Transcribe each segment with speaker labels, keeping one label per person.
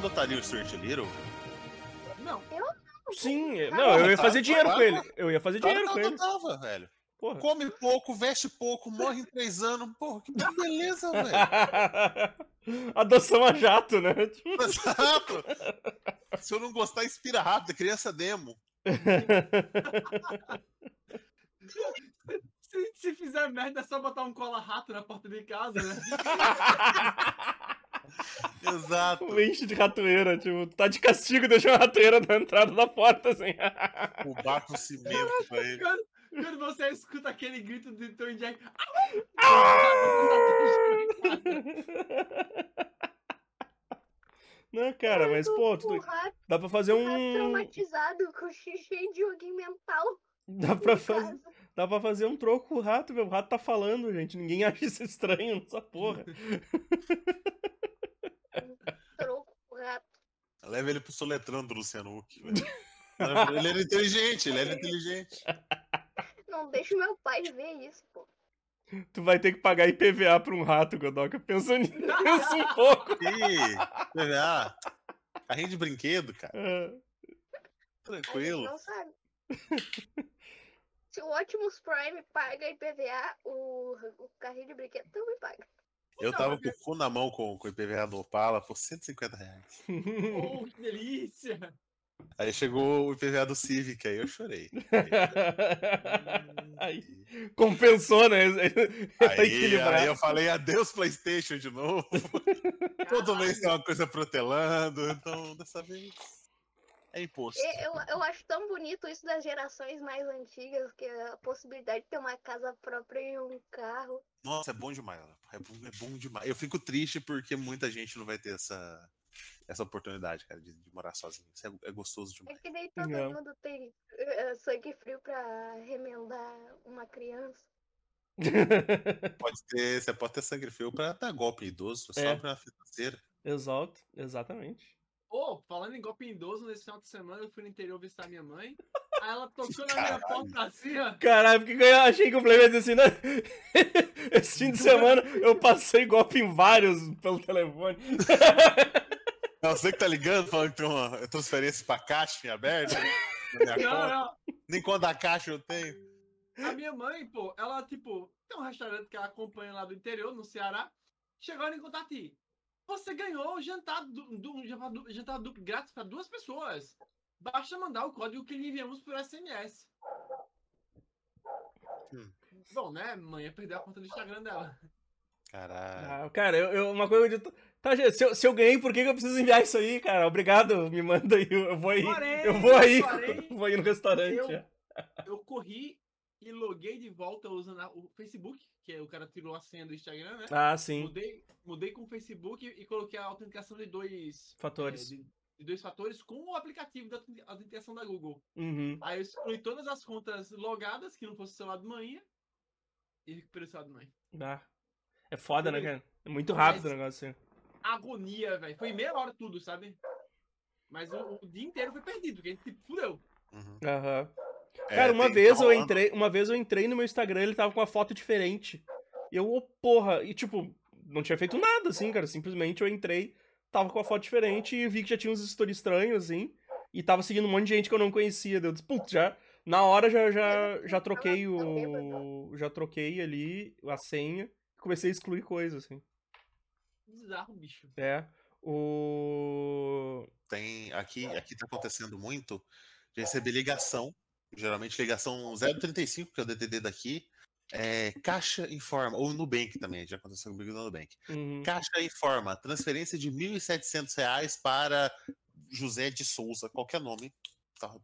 Speaker 1: adotaria o Stuart Little?
Speaker 2: Não.
Speaker 3: Sim, é- não, eu ia fazer dinheiro com ele. Eu ia fazer dinheiro
Speaker 1: que
Speaker 3: com
Speaker 1: eu
Speaker 3: ele.
Speaker 1: adotava, velho.
Speaker 3: Porra.
Speaker 1: Come pouco, veste pouco, morre em três anos. Porra, que beleza, velho.
Speaker 3: Adoção a jato, né?
Speaker 1: Exato. Se eu não gostar, inspira rápido. Criança demo.
Speaker 2: Se, se fizer merda, é só botar um cola-rato na porta de casa, né?
Speaker 1: Exato.
Speaker 3: Um enche de ratoeira, tipo, tá de castigo, deixa uma ratoeira na entrada da porta, assim.
Speaker 1: O barco cimento pra ele.
Speaker 2: Quando, quando você escuta aquele grito de Tony Jack.
Speaker 3: Não, cara, mas, pô,
Speaker 4: O
Speaker 3: tu- dá pra fazer
Speaker 4: o
Speaker 3: um.
Speaker 4: traumatizado com cheio de joguinho mental.
Speaker 3: Dá pra,
Speaker 4: em
Speaker 3: faz...
Speaker 4: casa.
Speaker 3: dá pra fazer um troco com o rato, meu. O rato tá falando, gente. Ninguém acha isso estranho nessa porra.
Speaker 1: Leva ele pro soletrando do Luciano Huck, velho. Ele era inteligente, ele era inteligente.
Speaker 4: Não deixa o meu pai ver isso, pô.
Speaker 3: Tu vai ter que pagar IPVA pra um rato, Godoka. Pensa nisso um pouco.
Speaker 1: Ih, PVA. Carrinho de brinquedo, cara.
Speaker 4: Gente
Speaker 1: Tranquilo.
Speaker 4: não sabe. Se o Optimus Prime paga IPVA, o, o carrinho de brinquedo também paga.
Speaker 1: Eu tava com o cu na mão com, com o IPVA do Opala por 150 reais.
Speaker 2: Oh, que delícia!
Speaker 1: Aí chegou o IPVA do Civic, aí eu chorei.
Speaker 3: Aí, compensou, né? tá
Speaker 1: Aí,
Speaker 3: equilibrado.
Speaker 1: aí eu falei adeus Playstation de novo. Todo mês tem uma coisa protelando, então dessa vez é imposto.
Speaker 4: Eu, eu acho tão bonito isso das gerações mais antigas, que a possibilidade de ter uma casa própria e um carro.
Speaker 1: Nossa, é bom demais. É bom, é bom demais. Eu fico triste porque muita gente não vai ter essa, essa oportunidade, cara, de, de morar sozinho. Isso é, é gostoso
Speaker 4: É
Speaker 1: demais.
Speaker 4: que nem todo
Speaker 3: Não.
Speaker 4: mundo tem eh, sangue frio pra remendar uma criança.
Speaker 1: Pode ter, você pode ter sangue frio pra dar golpe idoso, só
Speaker 3: É.
Speaker 1: pra financeira.
Speaker 3: Exato, exatamente.
Speaker 2: Ô, falando em golpe idoso, nesse final de semana eu fui no interior visitar minha mãe. Aí ela tocou na minha porta assim, ó.
Speaker 3: Caralho, porque eu achei que o dizer assim, né? Esse fim de semana eu passei golpe em vários pelo telefone.
Speaker 1: Não, você que tá ligando falando que tem uma transferência pra caixa em aberto, né?
Speaker 2: Não,
Speaker 1: conta.
Speaker 2: não.
Speaker 1: Nem quando a caixa eu tenho.
Speaker 2: A minha mãe, pô, ela, tipo, tem um restaurante que ela acompanha lá do interior, no Ceará. Chegou em contato Você ganhou o jantar, du- du- um jantar, du- jantar duplo grátis para duas pessoas. Basta mandar o código que lhe enviamos por SMS.
Speaker 1: Hum.
Speaker 2: Bom, né? Mãe ia perder a conta do Instagram dela.
Speaker 1: Caralho.
Speaker 3: Ah, cara, eu, eu- uma coisa de. Tá, gente, se eu, se eu ganhei, por que, que eu preciso enviar isso aí, cara? Obrigado, me manda aí. Eu vou aí. Eu vou aí.
Speaker 2: porém,
Speaker 3: vou aí no restaurante.
Speaker 2: eu- Eu corri e loguei de volta usando a- o Facebook, que o cara tirou a senha do Instagram, né?
Speaker 3: Ah, sim.
Speaker 2: Mudei, mudei com o Facebook e coloquei a autenticação de dois
Speaker 3: Fatores.
Speaker 2: é, de, de dois fatores com o aplicativo da autent- autenticação da Google.
Speaker 3: Uhum.
Speaker 2: Aí eu excluí todas as contas logadas, que não fosse o celular de manhã, e recuperei o celular de mãe.
Speaker 3: Ah, é foda, né, cara? É muito rápido o negócio assim.
Speaker 2: Agonia, velho. Foi meia hora tudo, sabe? Mas o, o dia inteiro foi perdido, porque a gente tipo, fudeu.
Speaker 1: Uhum.
Speaker 3: Aham.
Speaker 1: É,
Speaker 3: Cara, uma vez
Speaker 1: tá
Speaker 3: eu entrei, uma vez eu entrei no meu Instagram, ele tava com uma foto diferente. E eu, ô, porra, e tipo, não tinha feito nada assim, cara, simplesmente eu entrei, tava com a foto diferente e vi que já tinha uns stories estranhos assim, e tava seguindo um monte de gente que eu não conhecia. Daí Eu disse, putz, já na hora já já já troquei o já troquei ali a senha, comecei a excluir coisas assim.
Speaker 2: Bizarro, bicho.
Speaker 3: É. O
Speaker 1: Tem, aqui, aqui tá acontecendo muito de receber ligação, geralmente ligação 035, que é o DDD daqui, é, Caixa informa, ou Nubank também, já aconteceu comigo no Nubank.
Speaker 3: Uhum.
Speaker 1: Caixa informa, transferência de R$ 1.700 para José de Souza, qualquer nome, tá?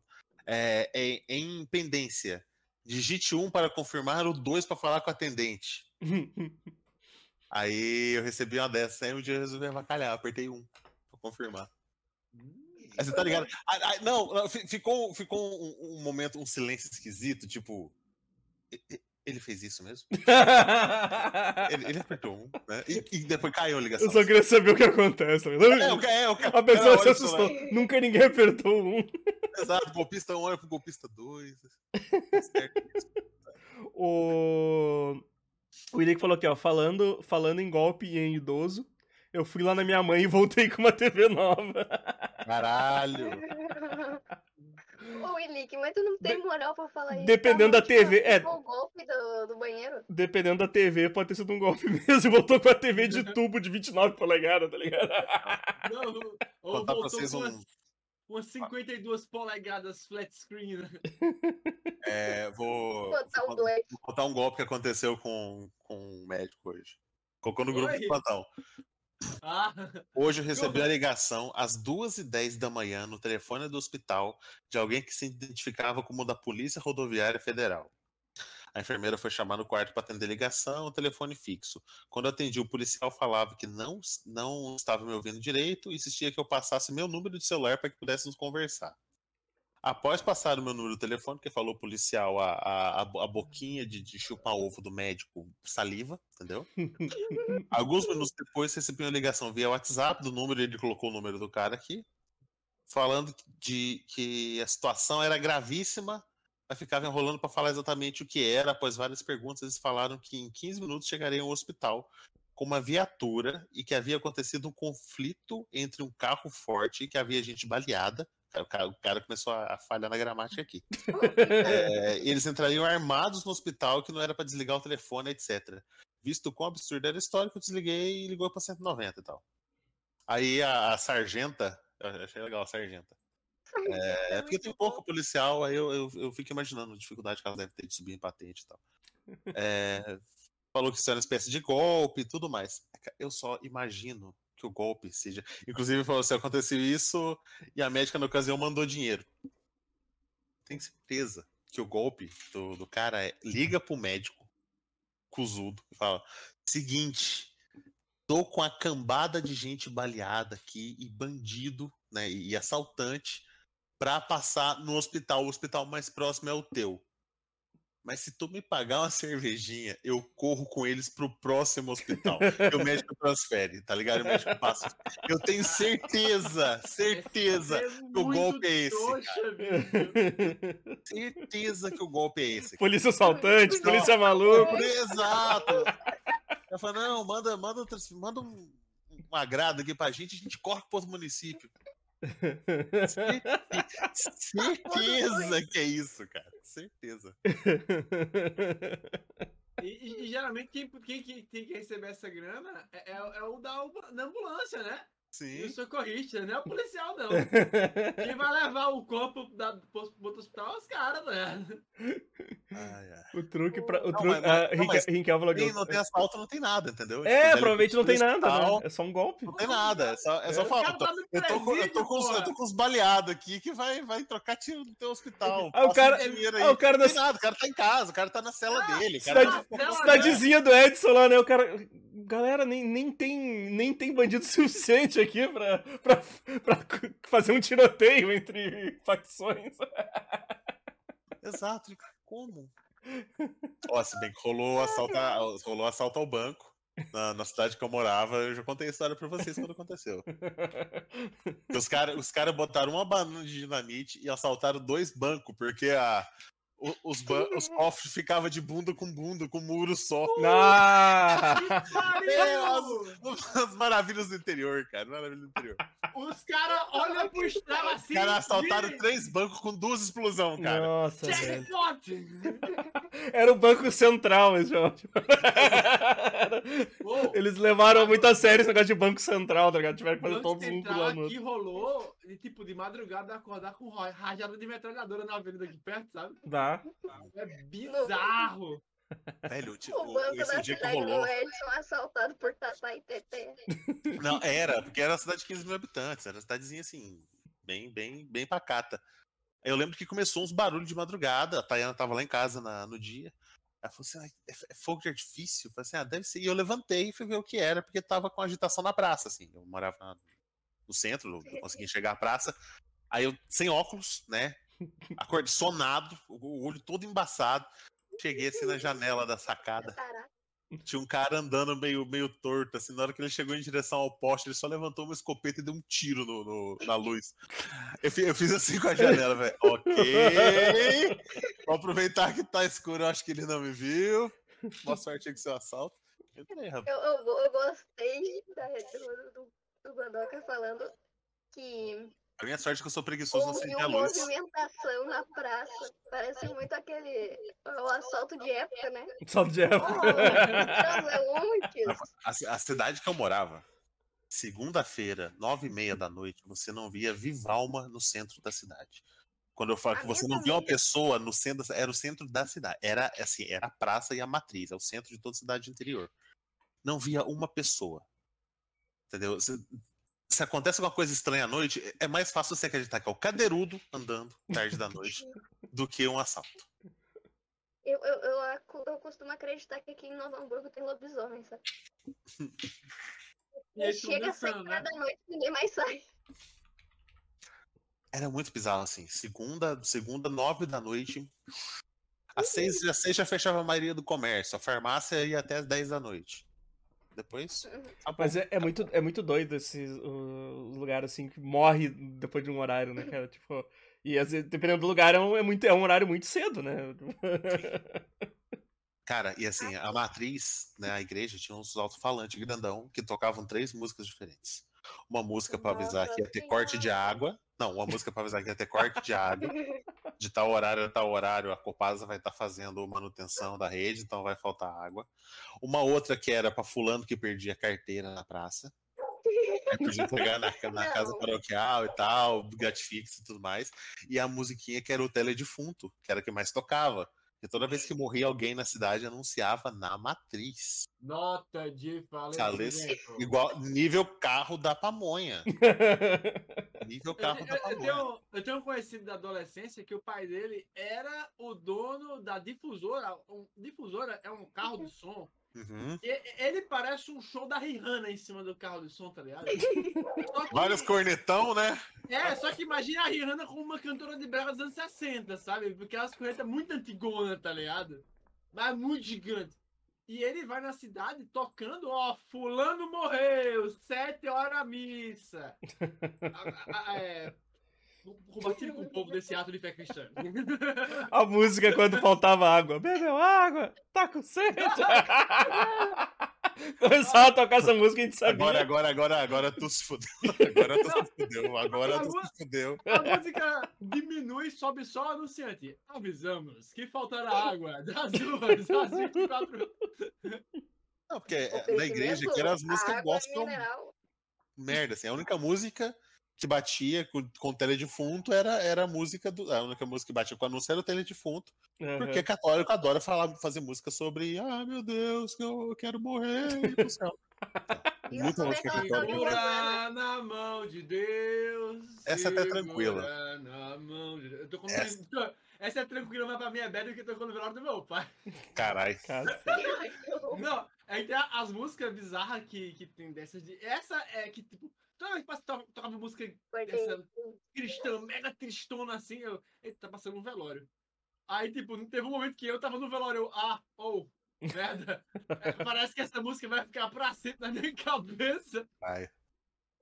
Speaker 1: é, é- em pendência. Digite um para confirmar, o dois para falar com o atendente. Aí eu recebi uma dessas, aí um dia eu resolvi avacalhar, apertei um para confirmar. Você tá ligado? Ah, ah, não, não, fi- ficou, ficou um, um momento, um silêncio esquisito, tipo. "E- e- Ele fez isso mesmo? Ele, ele apertou um, né? E, e depois caiu a ligação.
Speaker 3: Eu só queria saber o que acontece.
Speaker 1: É, o ca- é, o ca-
Speaker 3: A pessoa
Speaker 1: Cara,
Speaker 3: se
Speaker 1: olha o celular.
Speaker 3: assustou. Nunca ninguém apertou um.
Speaker 1: Exato, golpista 1 olha pro golpista 2.
Speaker 3: O. O Ilick falou aqui, ó. Falando, falando em golpe e em idoso. Eu fui lá na minha mãe e voltei com uma TV nova.
Speaker 1: Caralho.
Speaker 4: Ô, Willick, mas tu não tem moral pra falar isso.
Speaker 3: Dependendo da
Speaker 4: Tá muito
Speaker 3: TV, é.
Speaker 4: O golpe do, do banheiro.
Speaker 3: Dependendo da TV, pode ter sido um golpe mesmo. Voltou com a TV de tubo de 29 polegadas, tá ligado?
Speaker 2: Não, ou
Speaker 1: pra
Speaker 2: voltou
Speaker 1: vocês
Speaker 2: com
Speaker 1: um.
Speaker 2: umas, umas 52 polegadas flat screen. né?
Speaker 1: É, vou,
Speaker 4: Botar
Speaker 1: vou
Speaker 4: Black.
Speaker 1: vou contar um golpe que aconteceu com, com um médico hoje. Colocou no grupo
Speaker 2: Oi?
Speaker 1: de plantão.
Speaker 2: Ah,
Speaker 1: Hoje eu recebi a ligação às 2h10 da manhã no telefone do hospital de alguém que se identificava como da Polícia Rodoviária Federal. A enfermeira foi chamar no quarto para atender a ligação, o telefone fixo. Quando eu atendi, o policial falava que não, não estava me ouvindo direito e insistia que eu passasse meu número de celular para que pudéssemos conversar. Após passar o meu número de telefone, que falou policial, a, a, a bo- a boquinha de, de chupar ovo do médico saliva, entendeu? Alguns minutos depois recebi uma ligação via WhatsApp do número, ele colocou o número do cara aqui, falando de que a situação era gravíssima, mas ficava enrolando para falar exatamente o que era. Após várias perguntas, eles falaram que em 15 minutos chegariam ao hospital com uma viatura e que havia acontecido um conflito entre um carro forte e que havia gente baleada. O cara, o cara começou a a falhar na gramática aqui. É, eles entrariam armados no hospital que não era para desligar o telefone, etc. Visto quão absurdo era a história, que eu desliguei e ligou para 190 e tal. Aí a, a sargenta, eu achei legal a sargenta. É, porque tem pouco policial, aí eu, eu, eu fico imaginando a dificuldade que ela deve ter de subir em patente e tal. É, falou que isso era uma espécie de golpe e tudo mais. Eu só imagino que o golpe seja. Inclusive, falou assim: aconteceu isso e a médica, na ocasião, mandou dinheiro. Tenho certeza que o golpe do, do cara é liga pro médico, cuzudo, e fala: seguinte, tô com a cambada de gente baleada aqui e bandido, né, e assaltante pra passar no hospital. O hospital mais próximo é o teu. Mas se tu me pagar uma cervejinha, eu corro com eles pro próximo hospital. E o médico transfere, tá ligado? O médico passa. Eu tenho certeza, certeza
Speaker 2: é
Speaker 1: que o golpe é esse,
Speaker 2: trouxa,
Speaker 1: certeza que o golpe é esse.
Speaker 3: polícia assaltante, polícia maluco.
Speaker 1: Exato. Eu falo, não, manda, manda, manda um, um agrado aqui pra gente, a gente corre pro outro município. Certeza que é isso, cara. Certeza.
Speaker 2: E, e- e geralmente quem, quem que tem que receber essa grana é, é- é o da, da ambulância, né? E
Speaker 1: Sim.
Speaker 2: o socorrista, não é o policial, não. Quem vai levar o corpo da, pro, pro outro hospital é os caras, né?
Speaker 1: Ai, ai.
Speaker 3: o truque pra. O
Speaker 1: Não,
Speaker 3: truque.
Speaker 1: mas-
Speaker 3: ah,
Speaker 1: não, mas. Tem- não tem assalto, não tem nada, entendeu? Tipo,
Speaker 3: É,
Speaker 1: ele
Speaker 3: provavelmente não tem nada, né? É só um golpe.
Speaker 1: Não tem nada, é só, é só
Speaker 3: É.
Speaker 1: falar.
Speaker 2: O cara tá
Speaker 1: Eu tô, com, eu, tô com, eu tô com os baleados aqui que vai, vai trocar tiro no teu hospital.
Speaker 3: Ah, o cara- ah, o cara
Speaker 1: não tem nada, o cara tá em casa, o cara tá na cela dele. Cara
Speaker 3: Cidade-
Speaker 2: Não, não,
Speaker 3: Cidadezinha do Edson lá, né? O cara. Galera, nem, nem, tem, nem tem bandido suficiente aqui pra, pra, pra fazer um tiroteio entre facções.
Speaker 1: Exato, como? Ó, se bem que rolou assalto, a- rolou assalto ao banco na, na cidade que eu morava, eu já contei a história pra vocês quando aconteceu. Os caras os cara botaram uma banana de dinamite e assaltaram dois bancos, porque a, os, os cofres ficavam de bunda com bunda, com muro só.
Speaker 3: Ah!
Speaker 1: As, as maravilhas do interior, cara. Maravilhas do interior.
Speaker 2: Os caras olham pro estrela
Speaker 1: Os
Speaker 2: assim.
Speaker 1: caras assaltaram
Speaker 2: vira-
Speaker 1: três bancos com duas explosões, cara.
Speaker 3: Nossa.
Speaker 2: Jackpot!
Speaker 3: Era o Banco Central esse jogo.
Speaker 2: Uou,
Speaker 3: Eles levaram muito a sério esse negócio de Banco Central, tá ligado? Tiveram que fazer
Speaker 2: Banco
Speaker 3: todos um
Speaker 2: Central
Speaker 3: pulando.
Speaker 2: aqui rolou, de, tipo, de madrugada acordar com rajada de metralhadora na avenida aqui perto, sabe?
Speaker 3: Dá.
Speaker 2: É bizarro.
Speaker 1: Velho, tipo,
Speaker 4: O banco
Speaker 1: esse
Speaker 4: da
Speaker 1: dia que
Speaker 4: cidade
Speaker 1: rolou.
Speaker 4: do Edson assaltado por Tatá e Teté.
Speaker 1: Não, era, porque era uma cidade de 15 mil habitantes, era uma cidadezinha assim, bem, bem, bem pacata. Aí Eu lembro que começou uns barulhos de madrugada, a Tayana tava lá em casa na- no dia. Ela falou assim: "Ai, é, f- é fogo de artifício? Eu falei assim: ah, deve ser. E eu levantei e fui ver o que era, porque tava com agitação na praça, assim. Eu morava na- no centro, não conseguia enxergar a praça. Aí eu, sem óculos, né? Acordei sonado, o olho todo embaçado. Cheguei assim na janela da sacada. Tinha um cara andando meio, meio torto, assim, na hora que ele chegou em direção ao poste, ele só levantou uma escopeta e deu um tiro no, no- na luz. Eu, eu fiz assim com a janela, velho. Ok. Vou aproveitar que tá escuro, eu acho que ele não me viu. Boa sorte aí com seu assalto. Entrei.
Speaker 4: Eu, eu, eu gostei da, do, do, do Godoka falando que
Speaker 1: A minha sorte é que eu sou preguiçoso, não acendi a luz.
Speaker 4: movimentação na praça. Parece muito aquele o assalto de época, né?
Speaker 3: Só de.
Speaker 4: Então, é.
Speaker 1: A, a cidade que eu morava, segunda-feira, nove e meia da noite, você não via Vivalma no centro da cidade. Quando eu falo
Speaker 4: A
Speaker 1: que você não via uma pessoa no centro, da- era o centro da cidade. Era assim, era a praça e a matriz, é o centro de toda cidade interior. Não via uma pessoa. Entendeu? Se, se acontece alguma coisa estranha à noite, é- é mais fácil você acreditar que é o cadeirudo andando tarde da noite do que um assalto.
Speaker 4: Eu, eu, eu, eu costumo acreditar que aqui em Novo Hamburgo tem lobisomem, sabe?
Speaker 2: E aí,
Speaker 4: Chega às horas
Speaker 2: né?
Speaker 4: da noite ninguém mais sai.
Speaker 1: Era muito bizarro, assim. Segunda, segunda, nove da noite. Às seis, às seis já fechava a maioria do comércio. A farmácia ia até às dez da noite. Depois. acabou.
Speaker 3: Mas é, é muito, é muito doido esse uh, lugar assim que morre depois de um horário, né, cara? Tipo, e às vezes, dependendo do lugar, é um, é muito, é um horário muito cedo, né?
Speaker 1: Cara, e assim, a matriz, né, a igreja tinha uns alto-falantes grandão que tocavam três músicas diferentes. Uma música pra avisar que ia ter corte de água. Não, uma música pra avisar que ia ter corte de água. De tal horário a tal horário, a Copasa vai estar fazendo manutenção da rede, então vai faltar água. Uma outra que era pra fulano que perdia carteira na praça. Aí podia entregar na, na casa paroquial e tal, gatifix e tudo mais. E a musiquinha que era o teledefunto, que era a que mais tocava. Porque toda vez que morria alguém na cidade, anunciava na matriz.
Speaker 2: Nota de falecimento.
Speaker 1: Igual nível carro da pamonha. Nível
Speaker 2: Eu,
Speaker 1: carro
Speaker 2: eu- eu
Speaker 1: pamonha.
Speaker 2: tenho, eu tenho um conhecido da adolescência que o pai dele era o dono da difusora. Um, difusora é um carro de som.
Speaker 1: Uhum.
Speaker 2: E- ele parece um show da Rihanna em cima do carro de som, tá ligado? Que-
Speaker 1: Vários cornetão, né?
Speaker 2: É, só que imagina a Rihanna como uma cantora de brega dos anos 60, sabe? Porque elas cornetas muito antigona, tá ligado? Mas muito gigante. E ele vai na cidade tocando, ó, fulano morreu, sete horas a missa. A- a- a- é, compartilhe com o povo desse ato de fé cristã.
Speaker 3: A música quando faltava água. Bebeu água, tá com sede. Começava a tocar essa música e a gente sabia.
Speaker 1: Agora, agora, agora, agora tu se fudeu. Agora tu se fudeu. Agora tu se fudeu.
Speaker 2: A música diminui, sobe só o anunciante. Avisamos que faltará água das duas às 24
Speaker 1: Não, porque é, na igreja que eram as músicas gospel merda, assim. A única música que batia com, com teledefunto era, era a música do. A única música que batia com anúncio era o teledefunto.
Speaker 3: Aham.
Speaker 1: Porque católico adora falar, fazer música sobre ah, meu Deus, que eu quero morrer pro céu.
Speaker 4: Isso
Speaker 1: Muita música católica.
Speaker 2: na mão de Deus.
Speaker 1: Essa até é tranquila.
Speaker 2: Na mão de Deus. Eu tô com...
Speaker 1: Essa-
Speaker 2: Essa... é tranquila, mas pra mim é bad porque eu tô com o velório do meu pai.
Speaker 1: Caralho.
Speaker 3: Cara,
Speaker 2: Não, é que tem as músicas bizarras que, que tem dessas de. Essa é que, tipo, toda vez que passa- to- tocava música dessa cristã, mega tristona assim, eu. Eita, tá passando um velório. Aí, tipo, teve um momento que eu tava no velório, eu, ah, ou, merda. É, parece que essa música vai ficar pra sempre na minha cabeça.
Speaker 1: Vai.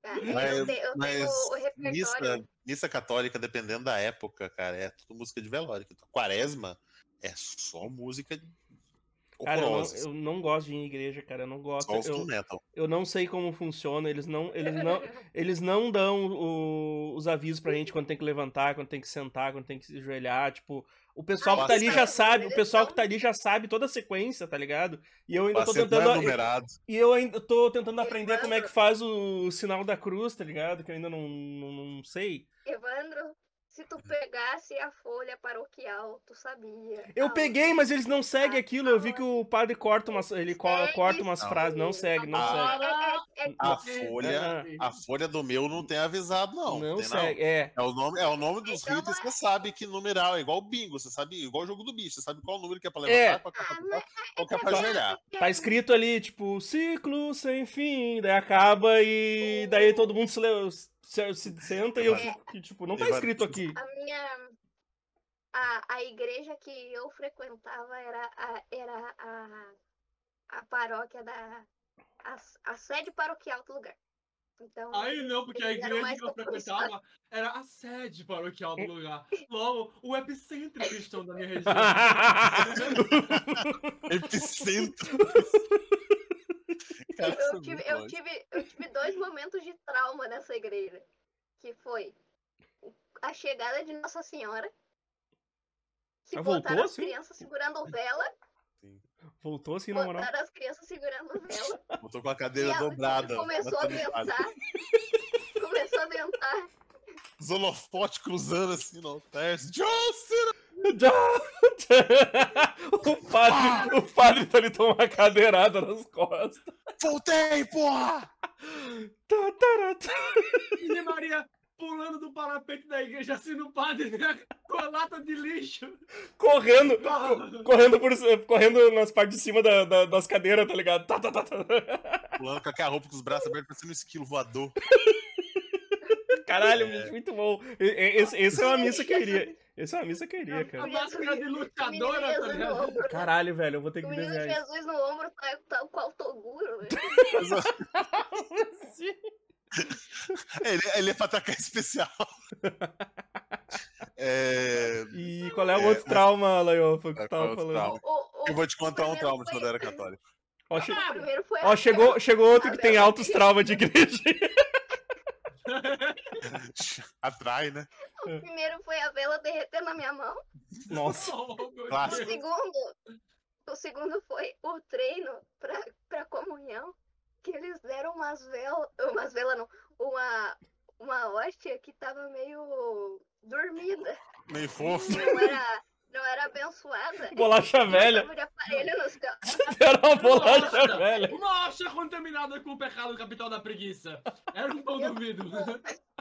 Speaker 4: Ah,
Speaker 1: Mas-
Speaker 4: eu, tenho, eu
Speaker 1: mas
Speaker 4: tenho o repertório.
Speaker 1: Missa, missa católica, dependendo da época, cara, é tudo música de velório. Quaresma é só música
Speaker 3: cara eu, não, eu não gosto de ir em igreja, cara. Eu não gosto. Eu, eu não sei como funciona. Eles não, eles não, eles não dão o- os avisos pra gente quando tem que levantar, quando tem que sentar, quando tem que se ajoelhar. Tipo, o pessoal que tá ali já sabe, o pessoal que tá ali já sabe toda a sequência, tá ligado? E eu ainda tô tentando.
Speaker 1: é numerado.
Speaker 3: E eu ainda tô tentando aprender como é que faz o sinal da cruz, tá ligado? Que eu ainda não, não, não sei.
Speaker 4: Evandro, se tu pegasse a folha paroquial, tu sabia.
Speaker 3: Eu
Speaker 4: Ah,
Speaker 3: peguei, mas eles não seguem aquilo. Eu vi que o padre corta umas, ele corta umas
Speaker 1: sim.
Speaker 3: frases. Não segue, não
Speaker 1: Ah.
Speaker 3: segue.
Speaker 4: É, é, é,
Speaker 1: A
Speaker 2: É,
Speaker 1: folha, a folha do meu não tem avisado, não.
Speaker 3: Não
Speaker 1: tem,
Speaker 3: segue. É.
Speaker 1: É o nome, é o nome dos
Speaker 4: Então
Speaker 1: ritos,
Speaker 4: é-
Speaker 1: você sabe que numeral, é igual o bingo, você sabe, igual o jogo do bicho, você sabe qual número que é pra
Speaker 3: É.
Speaker 1: levantar, qual que é pra,
Speaker 4: Ah,
Speaker 1: qual, qual que é pra ajoelhar.
Speaker 3: Tá escrito ali, tipo, ciclo sem fim. Daí acaba e daí todo mundo se, le- se, se senta e eu fico, tipo, não tá escrito aqui.
Speaker 4: A minha. A, a igreja que eu frequentava era a, era a, a paróquia da. A, a sede paroquial do lugar. Então.
Speaker 2: Aí não, porque a igreja que eu frequentava era a sede paroquial do lugar. Logo, o epicentro cristão da minha região.
Speaker 1: Epicentro. Hoje.
Speaker 4: tive, eu tive dois momentos de trauma nessa igreja. Que foi a chegada de Nossa Senhora. Que
Speaker 3: Ah, voltou
Speaker 4: botaram as
Speaker 3: assim?
Speaker 4: crianças segurando vela.
Speaker 3: Voltou assim, na moral.
Speaker 4: Botaram as crianças segurando vela.
Speaker 1: Botou com a
Speaker 4: E
Speaker 1: cadeira
Speaker 4: a-
Speaker 1: dobrada.
Speaker 4: começou a ventar. começou a ventar.
Speaker 1: Os holofotes cruzando assim no teste. Jocelyn!
Speaker 3: O padre, o padre tá ali tomando uma cadeirada nas costas.
Speaker 1: Voltei, porra!
Speaker 3: Tá, tá, tá.
Speaker 2: E Maria pulando do parapeito da igreja assim no padre, né? Com a lata de lixo.
Speaker 3: Correndo, co- correndo, por, correndo nas partes de cima da- da- das cadeiras, tá ligado? Tá, tá, tá, tá.
Speaker 1: Pulando com aquela roupa com os braços abertos, parecendo um esquilo voador.
Speaker 3: Caralho,
Speaker 1: É.
Speaker 3: muito bom. E- e- Esse, esse é uma missa que eu iria. Esse é uma missa que eu iria,
Speaker 2: A
Speaker 3: cara.
Speaker 2: máscara de
Speaker 4: O
Speaker 2: lutadora, tá ligado?
Speaker 4: ombro.
Speaker 3: Caralho, velho, eu vou ter que
Speaker 4: O menino
Speaker 3: desenhar isso.
Speaker 4: Jesus no ombro tá, tá o Toguro. velho.
Speaker 1: ele, ele é pra atacar especial. É,
Speaker 3: E qual é o
Speaker 1: É,
Speaker 3: outro
Speaker 1: mas-
Speaker 3: trauma, Laiofa, que
Speaker 1: É,
Speaker 3: tu
Speaker 1: qual é
Speaker 3: tava
Speaker 1: o
Speaker 3: falando?
Speaker 4: O- o-
Speaker 1: eu vou te contar um trauma de
Speaker 4: foi-
Speaker 1: quando eu era católico.
Speaker 3: Ó, che-
Speaker 4: o primeiro foi
Speaker 3: ó, chegou, chegou outro que tem altos traumas de igreja.
Speaker 1: Atrai, né?
Speaker 4: O primeiro foi a vela derretendo na minha mão.
Speaker 3: Nossa.
Speaker 4: O segundo, o segundo foi o treino pra, pra comunhão. Que eles deram umas velas. Umas velas não. Uma, uma hóstia que tava meio dormida.
Speaker 1: Meio fofo.
Speaker 4: Não era, não era abençoada.
Speaker 3: Bolacha velha.
Speaker 4: De aparelho nos
Speaker 3: Era uma bolacha
Speaker 2: Nossa,
Speaker 3: velha.
Speaker 2: Uma hoxa contaminada com o pecado capital da preguiça. Era um pão duvido.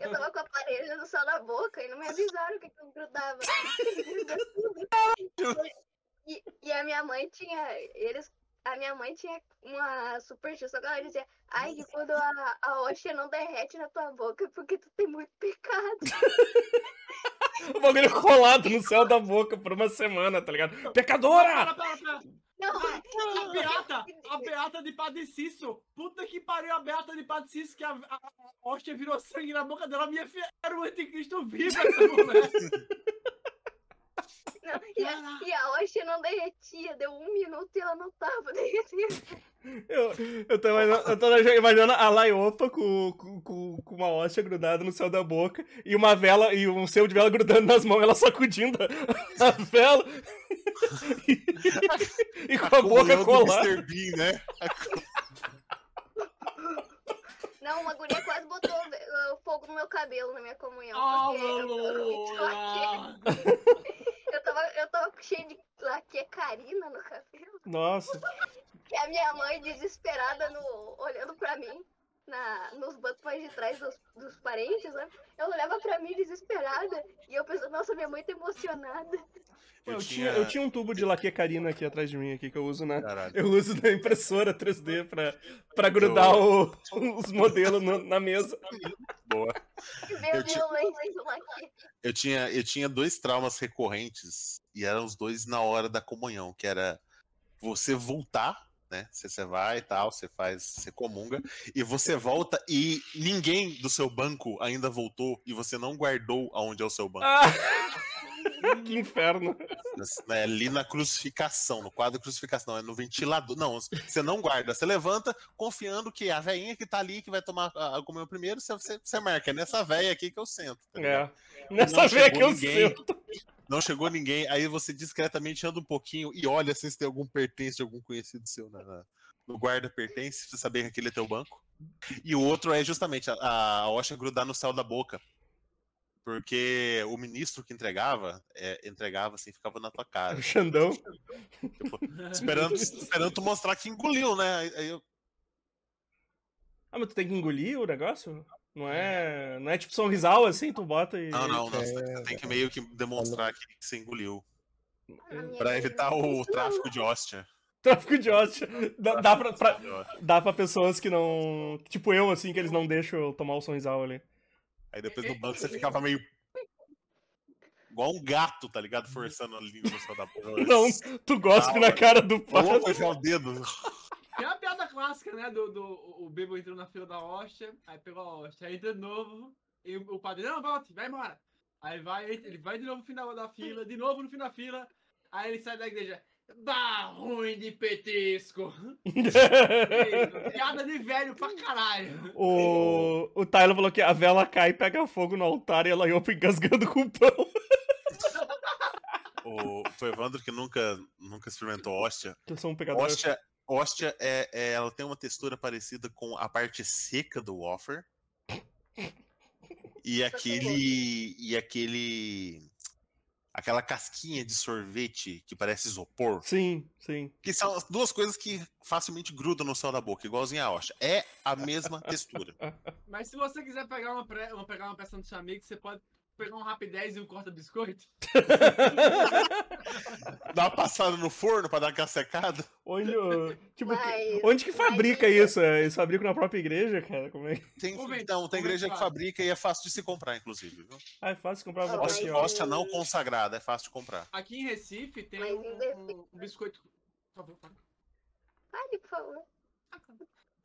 Speaker 4: Eu tava com o aparelho no céu da boca e não me avisaram que aquilo grudava. E, e a minha mãe tinha. Eles. A minha mãe tinha uma superstição que ela dizia, ai, que quando a, a hóstia não derrete na tua boca é porque tu tem muito pecado.
Speaker 3: O bagulho colado no céu da boca por uma semana, tá ligado?
Speaker 2: Pera,
Speaker 3: Pecadora!
Speaker 2: pera, pera.
Speaker 4: Não,
Speaker 2: A Beata, a Beata de Padre Cício. Puta que pariu, a Beata de Padre Cício, que a, a, a hóstia virou sangue na boca dela. Minha filha era o anticristo vivo, essa mulher.
Speaker 4: não. E, a, e a não derretia, deu um minuto e ela não tava derretendo.
Speaker 3: Eu, eu, tô imaginando, eu tô imaginando a Laiopa com, com, com, uma hóstia grudada no céu da boca e uma vela e um selo de vela grudando nas mãos, ela sacudindo a, a vela e, e com a boca
Speaker 1: Comunhão do
Speaker 3: colada.
Speaker 1: Mr. Bean, né?
Speaker 4: Não, uma guria quase botou o fogo no meu cabelo na minha comunhão.
Speaker 2: Oh,
Speaker 4: porque eu, eu, eu, eu tava, eu tava cheio de laquecarina no cabelo.
Speaker 3: Nossa,
Speaker 4: E a minha mãe desesperada no, olhando pra mim, na, nos bancos mais de trás dos, dos parentes, né? Ela olhava pra mim desesperada. E eu pensando, nossa, minha mãe tá emocionada.
Speaker 3: eu tinha, eu tinha um tubo de laquecarina aqui atrás de mim aqui que eu uso na,
Speaker 1: Caralho.
Speaker 3: eu uso na impressora 3D pra, pra grudar o- os modelos no- na mesa.
Speaker 1: Boa.
Speaker 4: Veio
Speaker 1: Eu tinha-
Speaker 4: laque.
Speaker 1: Eu tinha, eu tinha dois traumas recorrentes e eram os dois na hora da comunhão, que era você voltar, né? Você, vai e tal, você faz, você comunga, e você volta e ninguém do seu banco ainda voltou e você não guardou aonde é o seu banco.
Speaker 3: Ah! que inferno.
Speaker 1: né, ali na crucificação, no quadro de crucificação, é no ventilador. Não, você não guarda, você levanta confiando que a veinha que tá ali, que vai tomar a comunhão primeiro, você, você, marca, é nessa veia aqui que eu sento. tá?
Speaker 3: É. Nessa veia que eu
Speaker 1: ninguém.
Speaker 3: sinto.
Speaker 1: Não chegou ninguém, aí você discretamente anda um pouquinho e olha se tem algum pertence de algum conhecido seu na, na- no guarda pertence, pra você saber que aquele é teu banco. E o outro é justamente a, a grudar no céu da boca. Porque o ministro que entregava, é, entregava assim, ficava na tua cara.
Speaker 3: O Xandão.
Speaker 1: esperando, esperando tu mostrar que engoliu, né? Aí- aí eu-
Speaker 3: Ah, mas tu tem que engolir o negócio? Não é, não é tipo sorrisal assim, tu bota e.
Speaker 1: não, não, não.
Speaker 5: É,
Speaker 1: Você tem que meio que demonstrar que você engoliu.
Speaker 4: Minha
Speaker 1: Pra evitar o tráfico de hóstia.
Speaker 3: Tráfico de hóstia. Dá, dá, pra, pra- dá pra pessoas que não. Tipo eu, assim, que eles não deixam eu tomar o sorrisal ali.
Speaker 1: Aí depois no banco você ficava meio. Igual um gato, tá ligado? Forçando a língua no céu da boca.
Speaker 3: Não, tu gospe na cara do padre.
Speaker 1: apoiar o dedo.
Speaker 2: É a piada clássica, né? Do, do o bêbado entrou na fila da hóstia, aí pegou a hóstia, aí entra de novo, e o, o padre, não, volte, vai embora. Aí vai, ele vai de novo no final da fila, de novo no fim da fila, aí ele sai da igreja. Bah, ruim de petisco. Piada de velho pra caralho.
Speaker 3: o, o Tyler falou que a vela cai, pega fogo no altar e ela ia engasgando com o pão.
Speaker 1: O, o Evandro que nunca, nunca experimentou hóstia.
Speaker 3: Eu sou um pegador.
Speaker 1: Hóstia, hóstia é, é- ela tem uma textura parecida com a parte seca do wafer. E aquele. E aquele. Aquela casquinha de sorvete que parece isopor.
Speaker 3: Sim, sim.
Speaker 1: Que são as duas coisas que facilmente grudam no céu da boca, igualzinho a hóstia. É a mesma textura.
Speaker 2: Mas se você quiser pegar uma, pre... uma- pegar uma peça do seu amigo, você pode pegar um rapidez e um corta-biscoito.
Speaker 1: Dá uma passada no forno pra dar aquela secada.
Speaker 3: Onde, tipo,
Speaker 4: Mas-
Speaker 3: onde que fabrica
Speaker 4: isso-
Speaker 3: isso? É, Eles fabricam na própria igreja, cara? Como é que...
Speaker 1: Tem, então, tem igreja que fabrica e é fácil de se comprar, inclusive. Viu?
Speaker 3: Ah, é fácil comprar
Speaker 4: Ah,
Speaker 1: Hóstia, não consagrada, é fácil de comprar.
Speaker 2: Aqui em Recife tem um, um- biscoito. Por favor.
Speaker 4: Fale, por favor.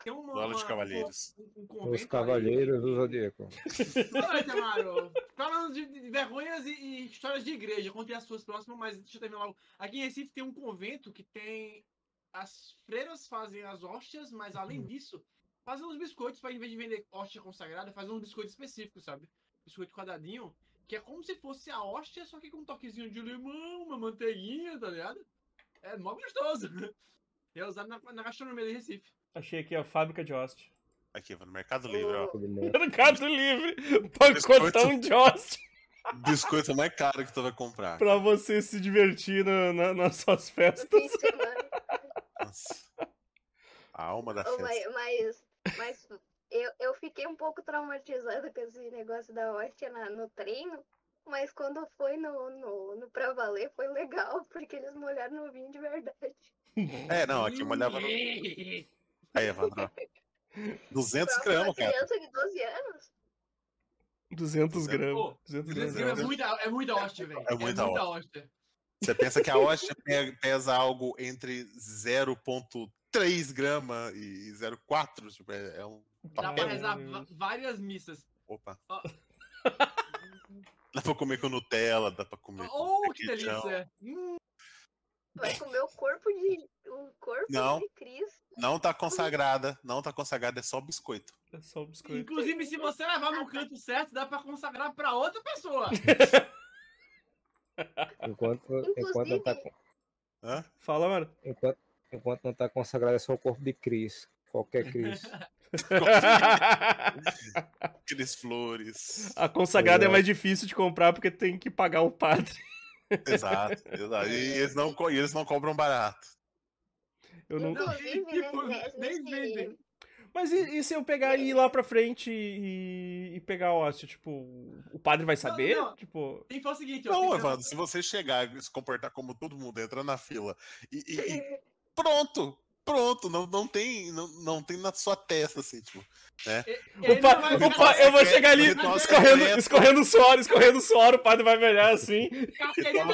Speaker 2: Tem uma,
Speaker 1: Bola de cavalheiros.
Speaker 2: Um, um
Speaker 5: Os
Speaker 2: convento aí-
Speaker 5: Cavaleiros do Zodíaco.
Speaker 2: Noite, Amaro. Falando de, de vergonhas e, e histórias de igreja, contei as suas próximas, mas deixa eu terminar logo. Aqui em Recife tem um convento que tem. As freiras fazem as hóstias, mas além disso, fazem uns biscoitos para, em vez de vender hóstia consagrada, fazem uns biscoitos específicos, sabe? Biscoito quadradinho, que é como se fosse a hóstia, só que com um toquezinho de limão, uma manteiguinha, tá ligado? É mó gostoso. É usado na, na gastronomia de Recife.
Speaker 3: Achei aqui a fábrica de hóstia.
Speaker 1: Aqui, no Mercado Livre, ó.
Speaker 3: Mercado Livre, pacotão de hóstia
Speaker 1: Biscoito mais caro que tu vai comprar.
Speaker 3: pra você se divertir na- na- nas suas festas.
Speaker 4: semana.
Speaker 1: Nossa. A alma da festa.
Speaker 4: mas mas, mas eu, eu fiquei um pouco traumatizada com esse negócio da hóstia na- no treino. Mas quando foi no, no, no pra valer, foi legal, porque eles molharam no vinho de verdade.
Speaker 1: É, não, aqui molhava no. Aí, Evandro. 200
Speaker 4: Pra uma
Speaker 1: gramas, cara.
Speaker 4: criança de 12 anos.
Speaker 3: 200 gramas.
Speaker 2: Pô,
Speaker 3: 200
Speaker 2: 200
Speaker 3: gramas.
Speaker 2: é muita, é muita hóstia, velho.
Speaker 1: É muita
Speaker 2: hóstia.
Speaker 1: Você pensa que a hóstia pe- pesa algo entre 0,3 grama e 0,4? Tipo, é, é um.
Speaker 2: Dá pra rezar várias missas.
Speaker 1: Opa.
Speaker 2: Ó.
Speaker 1: Dá pra comer com Nutella, dá pra comer com
Speaker 2: Oh, que
Speaker 1: requeijão.
Speaker 2: delícia! Hum,
Speaker 4: Vai comer o corpo de. O corpo
Speaker 1: Não.
Speaker 4: de Cristo.
Speaker 1: Não tá consagrada, não tá consagrada, é só biscoito.
Speaker 3: É só o biscoito.
Speaker 2: inclusive, se você levar no canto certo, dá pra consagrar pra outra pessoa.
Speaker 5: Enquanto, enquanto, não tá,
Speaker 1: Hã?
Speaker 3: Fala, mano.
Speaker 5: enquanto, enquanto não tá consagrado, é só o corpo de Cris. Qualquer Cris.
Speaker 1: Aqueles flores.
Speaker 3: A consagrada é
Speaker 5: Exato.
Speaker 3: mais difícil de comprar porque tem que pagar o padre.
Speaker 1: Exato, exato. E eles não, co- e eles não cobram barato.
Speaker 3: Eu não...
Speaker 2: Não,
Speaker 4: Inclusive,
Speaker 2: tipo, nem vendem.
Speaker 3: Mas e, e se eu pegar e ir lá pra frente e, e pegar a hóstia? Tipo, o padre vai saber?
Speaker 2: não.
Speaker 3: Tipo,
Speaker 2: Tem que fazer o seguinte, ó.
Speaker 1: Não,
Speaker 2: tem que-
Speaker 1: Evandro, se você chegar e se comportar como todo mundo, entrar na fila e, e- e pronto, pronto, não, não, tem, não, não tem na sua testa, assim, tipo.
Speaker 2: Ele
Speaker 3: o pa-
Speaker 2: não vai
Speaker 3: o
Speaker 2: ficar
Speaker 3: pa- eu vou chegar ali escorrendo, escorrendo suor, escorrendo suor, o padre vai me olhar assim.
Speaker 2: Carteirinha.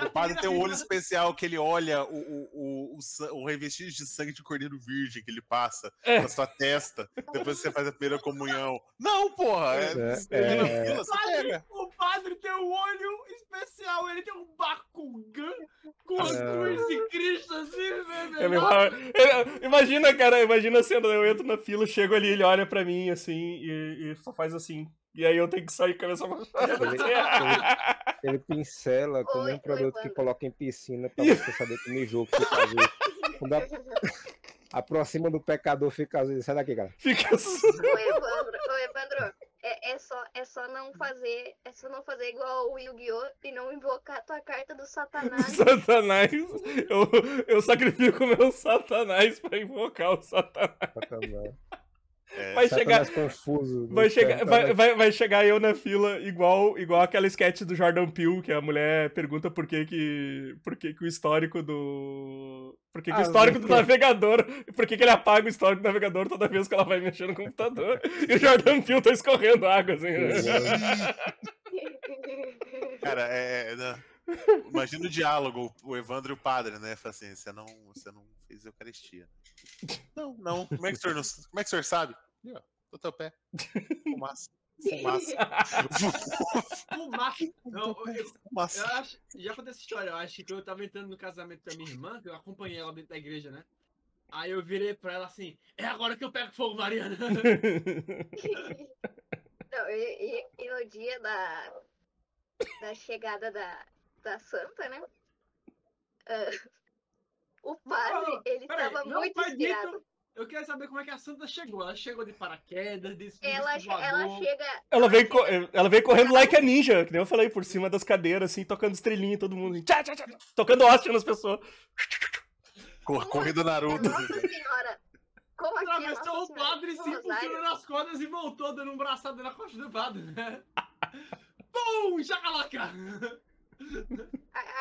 Speaker 1: O padre tem um olho especial que ele olha o, o, o, o, o revestido de sangue de cordeiro virgem que ele passa
Speaker 3: É.
Speaker 1: na sua testa depois que você faz a primeira comunhão. Não, porra! É,
Speaker 5: É,
Speaker 1: na
Speaker 5: é.
Speaker 1: fila, você pega.
Speaker 2: O padre tem um olho especial, ele tem um Bakugan com a
Speaker 5: É.
Speaker 2: cruz de Cristo assim, velho.
Speaker 3: É meio- é, Imagina, cara, imagina a cena, eu entro na fila, chego ali, ele olha pra mim assim e, e só faz assim. E aí eu tenho que sair com a cabeça baixada.
Speaker 5: Ele pincela com o
Speaker 4: Oi,
Speaker 5: mesmo
Speaker 4: oi,
Speaker 5: produto que coloca em piscina pra você saber que mijou, que você fazer. Quando a- aproxima do pecador, fica vezes. Sai daqui, cara.
Speaker 3: Fica assim.
Speaker 4: Ô, Evandro, ô, Evandro, é, é, só, é só não fazer. É só não fazer igual o Yu-Gi-Oh! e não invocar a tua carta do Satanás.
Speaker 3: Satanás. Eu, eu sacrifico meu Satanás pra invocar o Satanás.
Speaker 5: Satanás.
Speaker 1: É,
Speaker 3: Vai chegar.
Speaker 5: Satanás confuso.
Speaker 3: Vai chegar, vai,
Speaker 5: Satanás-
Speaker 3: vai, vai chegar eu na fila igual igual aquela sketch do Jordan Peele, que a mulher pergunta por que que, por que, que o histórico do... Por que, que o
Speaker 5: Ah,
Speaker 3: histórico do
Speaker 5: não.
Speaker 3: navegador... Por que, que ele apaga o histórico do navegador toda vez que ela vai mexer no computador? E o Jordan Peele tá escorrendo água, assim.
Speaker 1: Cara, é. é, né? Imagina o diálogo, o Evandro e o padre, né? Fala assim, você não, você não fez Eucaristia. Não, não. Como é que o senhor, não, como é que o senhor sabe? Ó, Do teu pé. Fumaça. Fumaça.
Speaker 2: Fumaça. Não, eu, eu acho, já contei essa história. Eu acho que eu tava entrando no casamento da minha irmã, que eu acompanhei ela dentro da igreja, né? Aí eu virei pra ela assim: é agora que eu pego fogo, Mariana.
Speaker 4: Não, e, e- e no dia da, da chegada da, da santa, né? ah, o padre,
Speaker 2: Não,
Speaker 4: ele
Speaker 2: peraí,
Speaker 4: tava
Speaker 2: não
Speaker 4: muito inspirado.
Speaker 2: Eu quero saber como é que a santa chegou. Ela chegou de paraquedas, desse
Speaker 4: Ela, ela chega.
Speaker 3: Ela veio, co- ela veio correndo like a ninja, que nem eu falei, por cima das cadeiras, assim, tocando estrelinha em todo mundo. assim, tchá, tchá, tchá, tocando hóstia nas pessoas.
Speaker 1: Cor- Corrida
Speaker 4: A
Speaker 1: Naruto.
Speaker 4: Nossa Senhora. Como aqui
Speaker 2: Atravessou
Speaker 4: Nossa
Speaker 2: o padre, se impulsionou nas cordas e voltou dando um braçado na costa do padre, né? Pum! Chacalaca!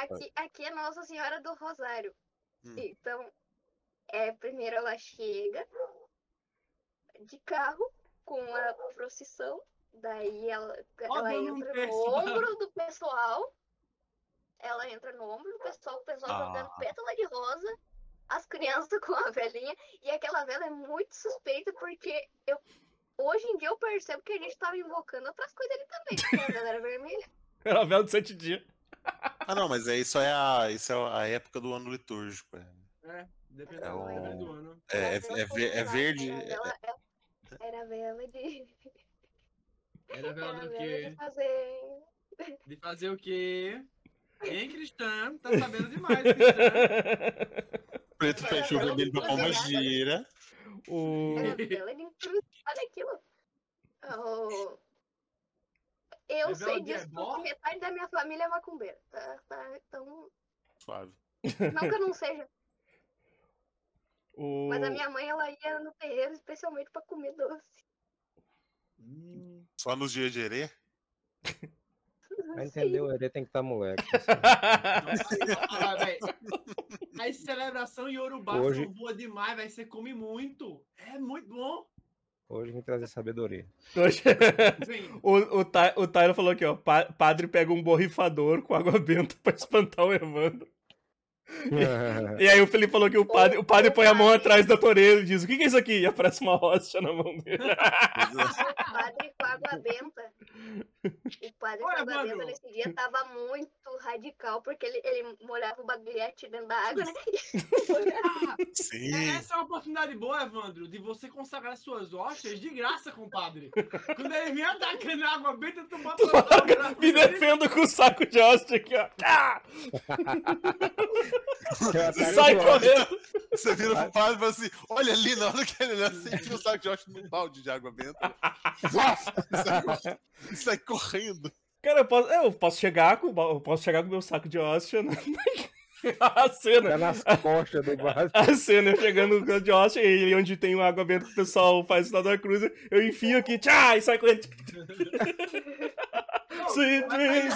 Speaker 4: Aqui, aqui é Nossa Senhora do Rosário.
Speaker 1: Hum.
Speaker 4: Então, é, primeiro ela chega de carro com a procissão. Daí ela, ela entra no ombro do pessoal. Ela entra no ombro do pessoal, o pessoal
Speaker 1: Ah.
Speaker 4: jogando pétala de rosa. As crianças com a velhinha. E aquela vela é muito suspeita porque eu, hoje em dia eu percebo que a gente tava invocando outras coisas ali também. Porque a vela era vermelha.
Speaker 3: Era a vela de sete dias.
Speaker 1: Ah, não, mas é, isso, é a, isso é a época do ano litúrgico. É,
Speaker 2: É, dependendo
Speaker 1: É
Speaker 2: dependendo do ano.
Speaker 1: é, é, é é
Speaker 4: era-
Speaker 1: verde.
Speaker 4: Era
Speaker 1: é-
Speaker 4: vela, era vela de.
Speaker 2: Era vela
Speaker 4: Era
Speaker 2: do quê?
Speaker 4: de fazer.
Speaker 2: De fazer o quê? Hein, Cristã? Tá sabendo demais, Cristã.
Speaker 1: preto
Speaker 4: Era
Speaker 1: fecha o vermelho pra uma
Speaker 4: fazer
Speaker 1: gira.
Speaker 3: o...
Speaker 4: Era vela de cruz. Olha aquilo. Oh, Eu sei disso
Speaker 2: ebó?
Speaker 4: porque metade da minha família é macumbeira. Tá, tá, então,
Speaker 1: Suave.
Speaker 4: não que eu não seja.
Speaker 3: o...
Speaker 4: Mas a minha mãe, ela ia no terreiro especialmente pra comer doce.
Speaker 2: Hum,
Speaker 1: Só nos dias de herê?
Speaker 5: Pra entender, o Herê tem que estar moleque.
Speaker 2: ah, véi, A celebração em Urubá
Speaker 5: Hoje-
Speaker 2: são boa demais, vai Você come muito. É muito bom.
Speaker 5: Hoje vim trazer sabedoria.
Speaker 3: Hoje-
Speaker 2: Vem.
Speaker 3: o, o, Ty- o Tyler falou aqui, ó. pa- padre pega um borrifador com água benta pra espantar o Evandro. E aí o Felipe falou que o padre, o padre põe a mão atrás da torneira e diz: O que, que é isso aqui? E aparece uma hóstia na mão dele.
Speaker 4: O padre com água benta. O padre com
Speaker 2: Olha,
Speaker 4: água
Speaker 2: mano.
Speaker 4: benta nesse dia tava muito radical, porque ele, ele molhava o baguete dentro da água, né?
Speaker 1: Sim.
Speaker 2: Essa é uma oportunidade boa, Evandro, de você consagrar suas hóstias de graça, compadre. Quando ele vem atacando a água benta, tu bota
Speaker 3: Tu paga- Me defendo com o saco de hóstia aqui, ó. Ah! Sai correndo.
Speaker 1: Você vira pro padre e fala assim: olha ali, na hora que ele olha, você enfia o saco de hóstia num balde de água benta. E sai sai correndo.
Speaker 3: Cara, eu posso, eu posso chegar com eu posso chegar com o meu saco de hóstia. na- A cena.
Speaker 5: Tá nas costas do vaso.
Speaker 3: A cena eu chegando no de hóstia e onde tem o água benta que o pessoal faz o sinal da cruz, eu enfio aqui, tchá, e sai correndo. Sweet dreams,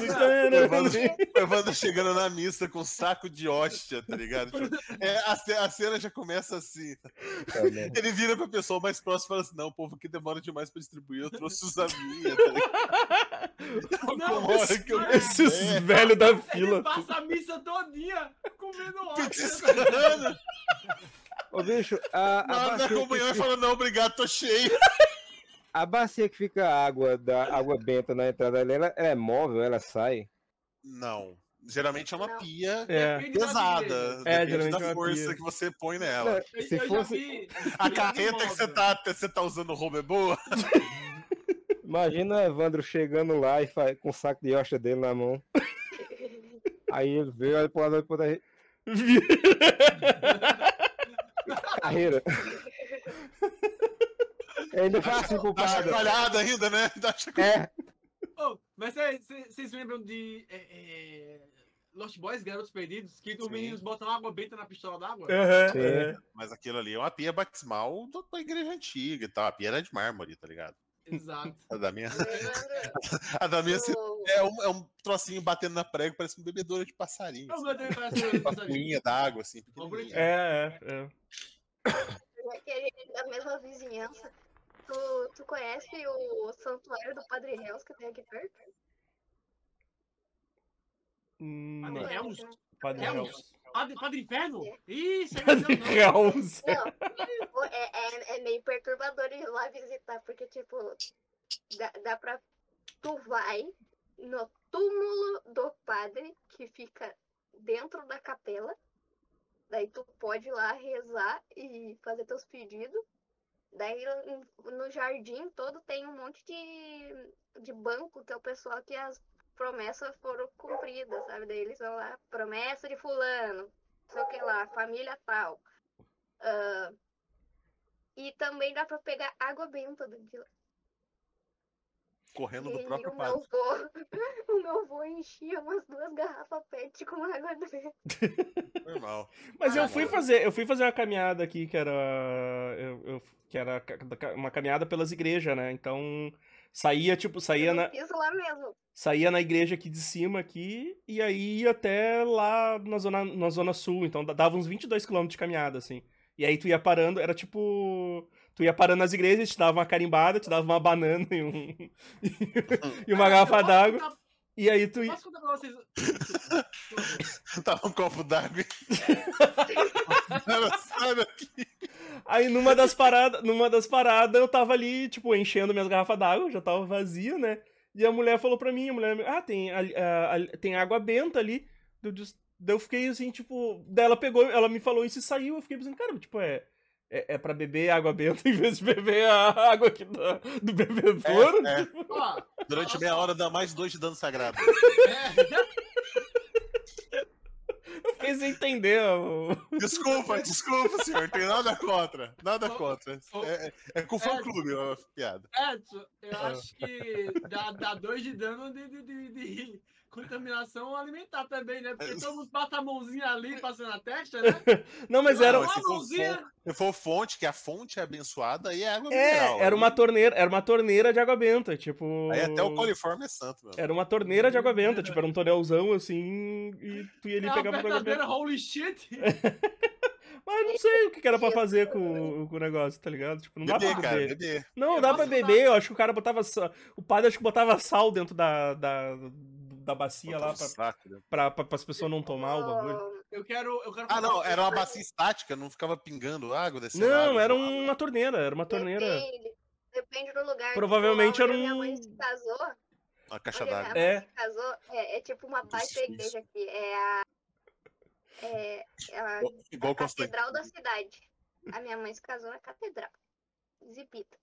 Speaker 1: O Evandro, chegando na missa com um saco de hóstia, tá ligado? Tipo, é, a, a cena já começa assim. Ele vira pra pessoa mais próxima e fala assim: não, o povo aqui demora demais pra distribuir, eu trouxe os a minha, tá ligado?
Speaker 2: Não,
Speaker 1: Com hora que eu
Speaker 3: Esses
Speaker 1: quiser.
Speaker 3: velhos da
Speaker 2: Ele
Speaker 3: fila.
Speaker 2: passa a missa todinha comendo hóstia.
Speaker 1: Petiscando.
Speaker 5: Ô, bicho, a, a,
Speaker 1: Na hora da comunhão
Speaker 5: que,
Speaker 1: e fala: não, obrigado, tô cheio.
Speaker 5: A bacia que fica a água, da água benta na entrada ali, ela, é móvel, ela sai.
Speaker 1: Não. Geralmente é uma pia
Speaker 3: É.
Speaker 2: Da
Speaker 1: pesada.
Speaker 3: É,
Speaker 1: depende
Speaker 3: geralmente é
Speaker 1: da
Speaker 3: uma
Speaker 1: força
Speaker 3: pia.
Speaker 1: que você põe nela.
Speaker 5: Se
Speaker 2: eu
Speaker 5: fosse-
Speaker 1: A carreta que você tá, você tá usando o roubo é boa?
Speaker 5: Imagina o Evandro chegando lá e fa- com o saco de hóstia dele na mão. Aí ele veio, olha pro lado, olha pro outro, aí, carreira. ainda faz assim pro
Speaker 1: Tá
Speaker 5: padre.
Speaker 1: chacoalhada ainda, né? Tá chacoalhada.
Speaker 5: É,
Speaker 2: Oh, mas vocês lembram de é, é, Lost Boys, Garotos Perdidos, que os meninos botam água benta na pistola d'água?
Speaker 3: É.
Speaker 1: Mas aquilo ali é uma pia batismal da igreja antiga e tal. A pia era de mármore, tá ligado?
Speaker 2: Exato.
Speaker 1: A da minha, a da minha é, um, é um trocinho batendo na prego, parece uma bebedoura de passarinho.
Speaker 2: Não,
Speaker 1: assim.
Speaker 2: parece um
Speaker 1: Uma
Speaker 2: passarinho.
Speaker 1: d'água, assim.
Speaker 3: É, é, é.
Speaker 4: Já que a gente é da mesma vizinhança, tu, tu conhece o santuário do Padre Reus que tem aqui perto?
Speaker 3: Hum,
Speaker 2: Padre
Speaker 3: não.
Speaker 2: Helms?
Speaker 3: Padre
Speaker 2: Helms?
Speaker 3: Helms.
Speaker 2: Padre, Padre Inferno? Isso, aí
Speaker 3: Padre
Speaker 2: não.
Speaker 3: Helms.
Speaker 4: Não, o- é, é, é meio perturbador ir lá visitar, porque, tipo, dá, dá pra. Tu vai no túmulo do padre que fica dentro da capela. Daí tu pode ir lá rezar e fazer teus pedidos. Daí no- jardim todo tem um monte de, de banco que é o pessoal que as promessas foram cumpridas, sabe? Daí eles vão lá, promessa de fulano, sei o que lá, família tal. Ah, e também dá pra pegar água benta do.
Speaker 1: Correndo do próprio padre.
Speaker 4: vô, o meu vô enchia umas duas garrafas pet com água benta.
Speaker 1: Normal.
Speaker 3: Mas eu
Speaker 2: Ah,
Speaker 3: fui
Speaker 2: não.
Speaker 3: fazer, eu fui fazer uma caminhada aqui que era eu, eu- que era uma caminhada pelas igrejas, né? Então saía tipo, saía
Speaker 4: Eu
Speaker 3: na
Speaker 4: lá mesmo.
Speaker 3: saía na igreja aqui de cima aqui e aí ia até lá na zona na zona sul, então da- dava uns 22 km de caminhada assim. E aí tu ia parando, era tipo tu ia parando nas igrejas, te dava uma carimbada, te dava uma banana e um e uma garrafa d'água e aí tu ia
Speaker 2: Posso contar pra vocês.
Speaker 1: Tava um copo d'água.
Speaker 3: Aí numa das paradas, numa das paradas eu tava ali, tipo, enchendo minhas garrafas d'água, já tava vazio, né? E a mulher falou pra mim, a mulher, ah, tem, ali- ah, ali- tem água benta ali. Eu disse- eu fiquei assim, tipo, daí ela pegou, ela me falou isso e saiu, eu fiquei pensando, cara, tipo, é, é, é pra beber água benta em vez de beber a água aqui da, do bebedouro?
Speaker 1: É, é. Durante meia hora dá mais dois de dano sagrado.
Speaker 2: é,
Speaker 3: Eu fiquei sem entender. o-
Speaker 1: Desculpa, desculpa, senhor. Tem nada contra. Nada contra. É, é, é com o fã clube a piada.
Speaker 2: Edson, eu acho que dá, dá dois de dano de, de, de, de contaminação alimentar também, né? Porque todo mundo bota a mãozinha ali, passando na testa, né?
Speaker 3: Não, mas
Speaker 2: Não,
Speaker 3: era,
Speaker 2: uma
Speaker 1: se for
Speaker 2: mãozinha.
Speaker 1: Se for fonte, que a fonte é abençoada, aí é água
Speaker 3: é,
Speaker 1: mineral.
Speaker 3: era uma torneira, era uma torneira de água benta, tipo...
Speaker 1: Aí até o coliforme é santo, meu.
Speaker 3: Era uma torneira de água benta, tipo, era um tonelzão assim, e tu ia ali
Speaker 2: É
Speaker 3: e
Speaker 2: uma verdadeira holy shit.
Speaker 3: Mas não sei o que, era pra fazer com, com o negócio, tá ligado? Tipo, não dá
Speaker 1: Beber,
Speaker 3: pra
Speaker 1: cara,
Speaker 3: beber.
Speaker 1: beber.
Speaker 3: Não,
Speaker 2: Eu
Speaker 3: dá pra beber, eu acho que o cara botava sal. O padre acho que botava sal dentro da, da, da bacia lá pra,
Speaker 1: saco, né?
Speaker 3: pra, pra, as pessoas não tomar o bagulho.
Speaker 2: Eu quero. Eu quero
Speaker 1: Ah, não,
Speaker 2: uma
Speaker 1: era uma bacia estática, não ficava pingando água descendo
Speaker 3: Não,
Speaker 1: água,
Speaker 3: era uma torneira, era uma torneira.
Speaker 4: Depende, depende do lugar.
Speaker 3: Provavelmente
Speaker 4: Tipo,
Speaker 3: era um-
Speaker 4: minha mãe se casou,
Speaker 1: uma caixa d'água.
Speaker 3: É.
Speaker 4: casou, é, é tipo uma da
Speaker 1: difícil.
Speaker 4: igreja aqui. É a. É, é a,
Speaker 1: Igual- Igual
Speaker 4: a catedral da cidade. A minha mãe se casou na catedral. Zipita.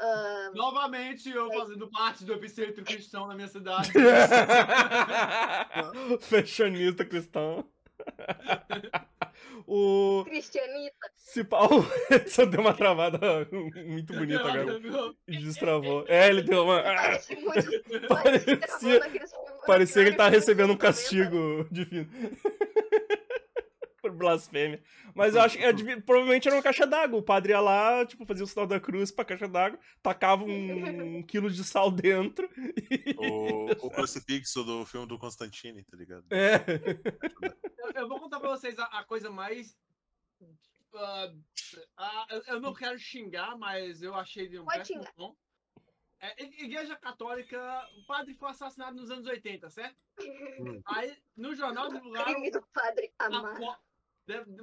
Speaker 4: Ah,
Speaker 2: Novamente, eu fazendo parte do epicentro cristão na minha cidade.
Speaker 3: Fashionista cristão. o.
Speaker 4: Cristianita.
Speaker 3: Se pau. Só deu uma travada muito bonita agora. E destravou. É, ele deu uma.
Speaker 4: Parece muito.
Speaker 3: Parecia- Parecia que ele tava
Speaker 4: aqueles
Speaker 3: recebendo um
Speaker 4: filmes
Speaker 3: castigo divino. Por blasfêmia. Mas eu acho que provavelmente era uma caixa d'água. O padre ia lá, tipo, fazia o sinal da cruz pra caixa d'água, tacava um quilo de sal dentro.
Speaker 1: O, o crucifixo do filme do Constantine, tá ligado?
Speaker 3: É.
Speaker 2: Eu, eu vou contar pra vocês a, a coisa mais. ah, ah, eu- eu não quero xingar, mas eu achei de um
Speaker 4: Pode xingar.
Speaker 2: É, igreja Católica, o padre foi assassinado nos anos 80, certo?
Speaker 1: Hum.
Speaker 2: Aí no jornal divulgaram
Speaker 4: Crime do padre
Speaker 2: a
Speaker 4: Amar.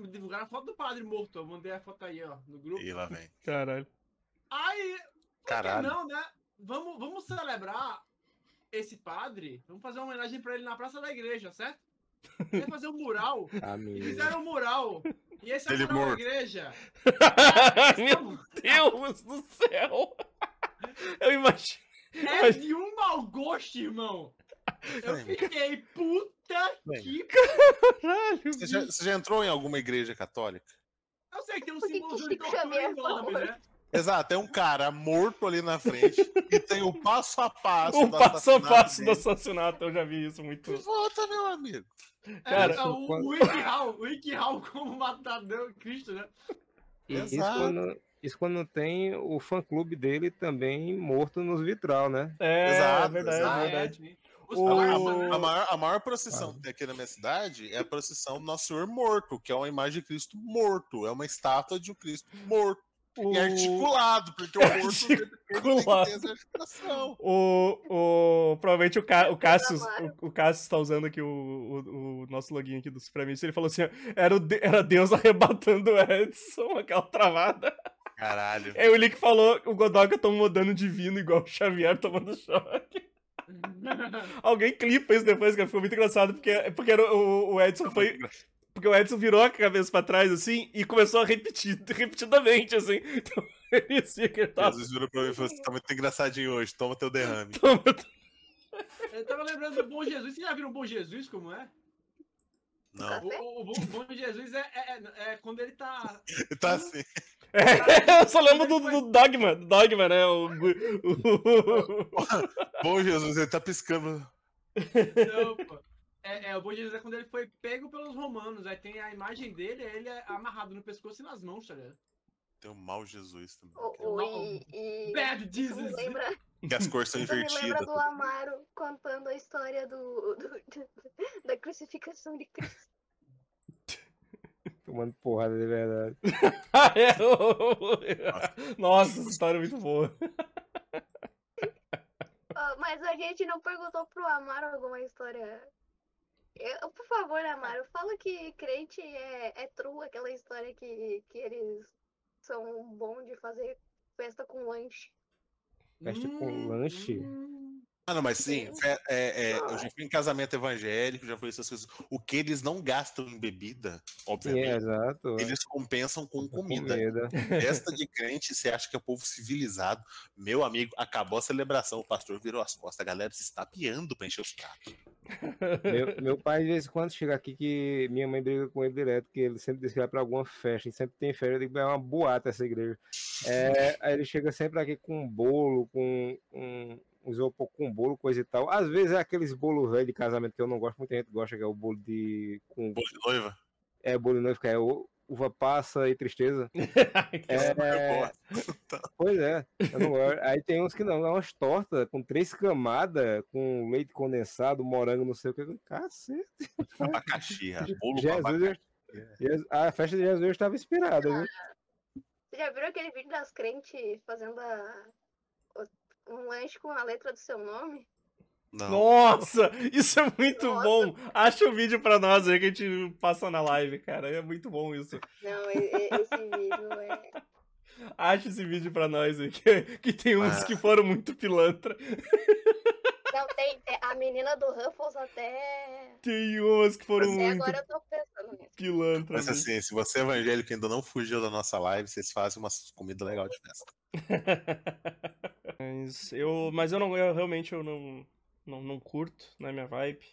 Speaker 2: Divulgaram a foto do padre morto. Eu mandei a foto aí, ó, no grupo.
Speaker 1: E lá vem.
Speaker 3: Caralho.
Speaker 2: Aí,
Speaker 1: Caralho.
Speaker 2: não, né? Vamos, vamos celebrar esse padre. Vamos fazer uma homenagem pra ele na praça da igreja, certo? Quer fazer um mural? E
Speaker 5: Amigo.
Speaker 2: fizeram um mural. E esse é o mural da igreja.
Speaker 3: Meu Deus do céu! Eu imagino.
Speaker 2: É de um mau gosto, irmão. Eu fiquei puta
Speaker 1: Bem.
Speaker 2: que.
Speaker 3: Caralho,
Speaker 1: Você já, você já entrou em alguma igreja católica?
Speaker 2: Eu sei que tem um
Speaker 4: Por que
Speaker 2: símbolo
Speaker 4: que
Speaker 2: de tortura enorme,
Speaker 4: falou?
Speaker 2: né?
Speaker 1: Exato, tem um cara morto ali na frente e tem o passo a passo.
Speaker 3: O
Speaker 1: do
Speaker 3: passo a
Speaker 1: assassinato
Speaker 3: passo do
Speaker 1: dele.
Speaker 3: assassinato, eu já vi isso muito.
Speaker 1: Volta, meu amigo.
Speaker 3: Cara,
Speaker 2: é, é o, o Wikihau, o Wikihau como matador Cristo, né?
Speaker 5: E isso
Speaker 1: Exato.
Speaker 5: quando, isso quando tem o fã-clube dele também morto nos vitral, né?
Speaker 3: É,
Speaker 1: Exato,
Speaker 3: é verdade,
Speaker 1: exato.
Speaker 3: é verdade. O-
Speaker 1: A, a maior, a maior procissão que tem aqui na minha cidade é a procissão do Nosso Senhor morto, que é uma imagem de Cristo morto. É uma estátua de um Cristo morto.
Speaker 3: O...
Speaker 1: E articulado, porque o morto tem que
Speaker 3: Articulado.
Speaker 1: ter essa articulação.
Speaker 3: O, o, provavelmente o, Ca, o Cassius, o, o Cassius tá usando aqui o, o, o nosso login aqui do Supremista, ele falou assim, ó, era, o de- era Deus arrebatando o Edson, aquela travada.
Speaker 1: Caralho.
Speaker 3: É o Lick falou, o Godoka tomou dano divino igual o Xavier tomando choque. Alguém clipa isso depois, que ficou muito engraçado, porque, porque era o, o Edson foi. Porque o Edson virou a cabeça pra trás, assim, e começou a repetir repetidamente, assim. Então, ele dizia que ele tava.
Speaker 1: Jesus virou pra mim e falou: Você tá muito engraçadinho hoje, toma teu derrame.
Speaker 3: Toma-
Speaker 2: Eu tava lembrando do Bom Jesus. Você já viram o Bom Jesus como é?
Speaker 1: Não.
Speaker 2: O, o- o Bom, Jesus é, é- é- é quando ele tá.
Speaker 1: Tá assim.
Speaker 3: É, eu só lembro do, do Dogma, do Dogma, né? O, o-
Speaker 1: Bom, Jesus, ele tá piscando.
Speaker 2: Não, pô. É, é, o Bom Jesus é quando ele foi pego pelos romanos. Aí tem a imagem dele, aí ele é amarrado no pescoço e nas mãos, tá ligado?
Speaker 1: Tem o mau Jesus também.
Speaker 4: O, o, e, e...
Speaker 2: Bad Jesus!
Speaker 4: lembra,
Speaker 1: Que as cores são
Speaker 4: isso me lembra
Speaker 1: invertidas.
Speaker 4: do Amaro contando a história do, do- da crucificação de Cristo.
Speaker 5: Tomando porrada de verdade.
Speaker 3: Nossa, essa história é muito boa.
Speaker 4: Mas a gente não perguntou pro Amaro alguma história. Eu- por favor, Amaro, fala que crente é, é true, aquela história que, que eles são bons de fazer festa com lanche.
Speaker 5: Festa com
Speaker 2: Hum,
Speaker 5: lanche?
Speaker 2: hum.
Speaker 1: Ah, não, mas sim, fe- é, é, eu já fui em casamento evangélico, já fui essas coisas. O que eles não gastam em bebida, obviamente,
Speaker 5: é, exato.
Speaker 1: eles compensam com
Speaker 5: Com
Speaker 1: comida.
Speaker 5: comida.
Speaker 1: Festa de crente, você acha que é povo civilizado. Meu amigo, acabou a celebração, o pastor virou as costas, a galera se estapeando pra encher os pratos.
Speaker 5: Meu, meu pai, de vez em quando, chega aqui que minha mãe briga com ele direto, que ele sempre diz que vai pra alguma festa, e sempre tem festa, eu digo, é uma boata essa igreja. É, aí ele chega sempre aqui com um bolo, com um isopor com bolo, coisa e tal. Às vezes é aqueles bolos velhos de casamento que eu não gosto, muita gente gosta, que é o bolo de. Com,
Speaker 1: Bolo de noiva?
Speaker 5: é bolo de noivo, que é o- uva passa e tristeza. É. Pois é, eu não gosto. Aí tem uns que não, é umas tortas com três camadas, com leite condensado, morango, não sei o que. Cacete.
Speaker 1: Abacaxi, bolo
Speaker 5: Jesus,
Speaker 1: abacaxi.
Speaker 5: Jesus- a festa de Jesus estava inspirada, viu?
Speaker 4: Você já viram aquele vídeo das crentes fazendo a- um lanche com a letra do seu nome?
Speaker 1: Não.
Speaker 3: Nossa, isso é muito
Speaker 4: Nossa.
Speaker 3: bom. Acha o vídeo pra nós aí que a gente passa na live, cara. É muito bom isso.
Speaker 4: Não, esse vídeo é.
Speaker 3: Acha esse vídeo pra nós aí, que, que tem uns
Speaker 1: Ah.
Speaker 3: que foram muito pilantra.
Speaker 4: Não, tem, tem- a menina do Ruffles até.
Speaker 3: Tem umas que foram
Speaker 4: Até
Speaker 3: muito
Speaker 4: agora eu tô pensando nisso.
Speaker 3: pilantras.
Speaker 1: Mas assim, se você é evangélico e ainda não fugiu da nossa live, vocês fazem uma comida legal de festa.
Speaker 3: mas eu, mas eu não, eu realmente eu não, não, não curto, não é minha vibe.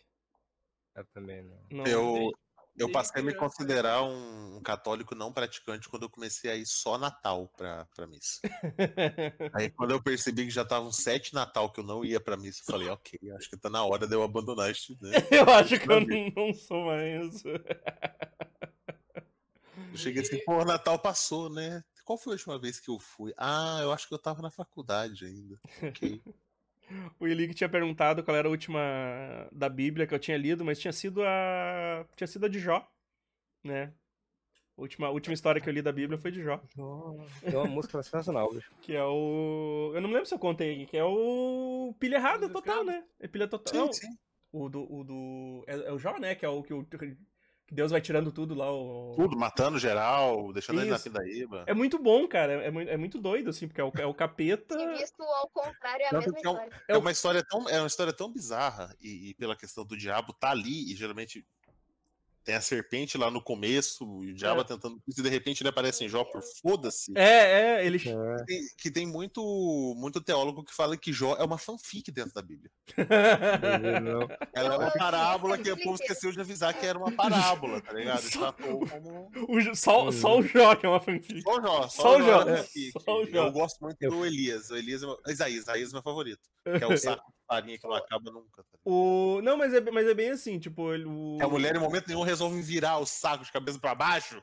Speaker 5: Eu também não.
Speaker 3: Não,
Speaker 1: Eu, eu passei a me considerar um, um católico não praticante quando eu comecei a ir só Natal pra, pra missa. Aí quando eu percebi que já estavam sete Natal que eu não ia pra missa, eu falei, ok, acho que tá na hora de eu abandonar isso, né?
Speaker 3: eu acho que eu
Speaker 1: Não
Speaker 3: não, não sou mais.
Speaker 1: Eu cheguei assim, pô, Natal passou, né? Qual foi a última vez que eu fui? Ah, eu acho que eu tava na faculdade ainda. Ok.
Speaker 3: O Eli tinha perguntado qual era a última da Bíblia que eu tinha lido, mas tinha sido a. Tinha sido a de Jó, né? A última, a última história que eu li da Bíblia foi de Jó.
Speaker 5: Tem uma música sensacional, bicho.
Speaker 3: Que é o. Eu não me lembro se eu contei aqui, que é o. Pilha errada total, né? É pilha total.
Speaker 1: Sim, sim.
Speaker 3: o do. O do... É, é o Jó, né? Que é o que, o que Deus vai tirando tudo lá. O...
Speaker 1: Tudo, matando geral, deixando ele na
Speaker 3: Isso.
Speaker 1: pindaíba.
Speaker 3: É muito bom, cara. É, muito- é muito doido, assim, porque é o, é o capeta.
Speaker 4: Se visto ao contrário, é a mesma
Speaker 1: é um-
Speaker 4: história.
Speaker 1: É uma história tão, é uma história tão bizarra, e, e pela questão do diabo tá ali, e geralmente tem a serpente lá no começo, e o diabo
Speaker 3: É.
Speaker 1: tentando. E de repente ele aparece em Jó por foda-se.
Speaker 3: É, é, ele.
Speaker 5: É,
Speaker 1: Que, que tem muito, muito teólogo que fala que Jó é uma fanfic dentro da Bíblia.
Speaker 5: não.
Speaker 1: Ela é uma parábola que o povo
Speaker 4: que-
Speaker 1: esqueceu de avisar que era uma parábola, tá ligado?
Speaker 3: Só-
Speaker 1: como.
Speaker 3: O só, só o Jó que é uma fanfic.
Speaker 1: Só o Jó,
Speaker 3: Só o Jó, é,
Speaker 1: fanfic.
Speaker 3: só o Jó.
Speaker 1: Eu gosto muito do Elias. O Elias é meu... Isaías, Isaías é meu favorito. Que é o saco farinha que não acaba nunca. Tá?
Speaker 3: O... Não, mas é, mas é bem assim, tipo, ele- o.
Speaker 1: Que a mulher, em momento nenhum, resolve virar o saco de cabeça pra baixo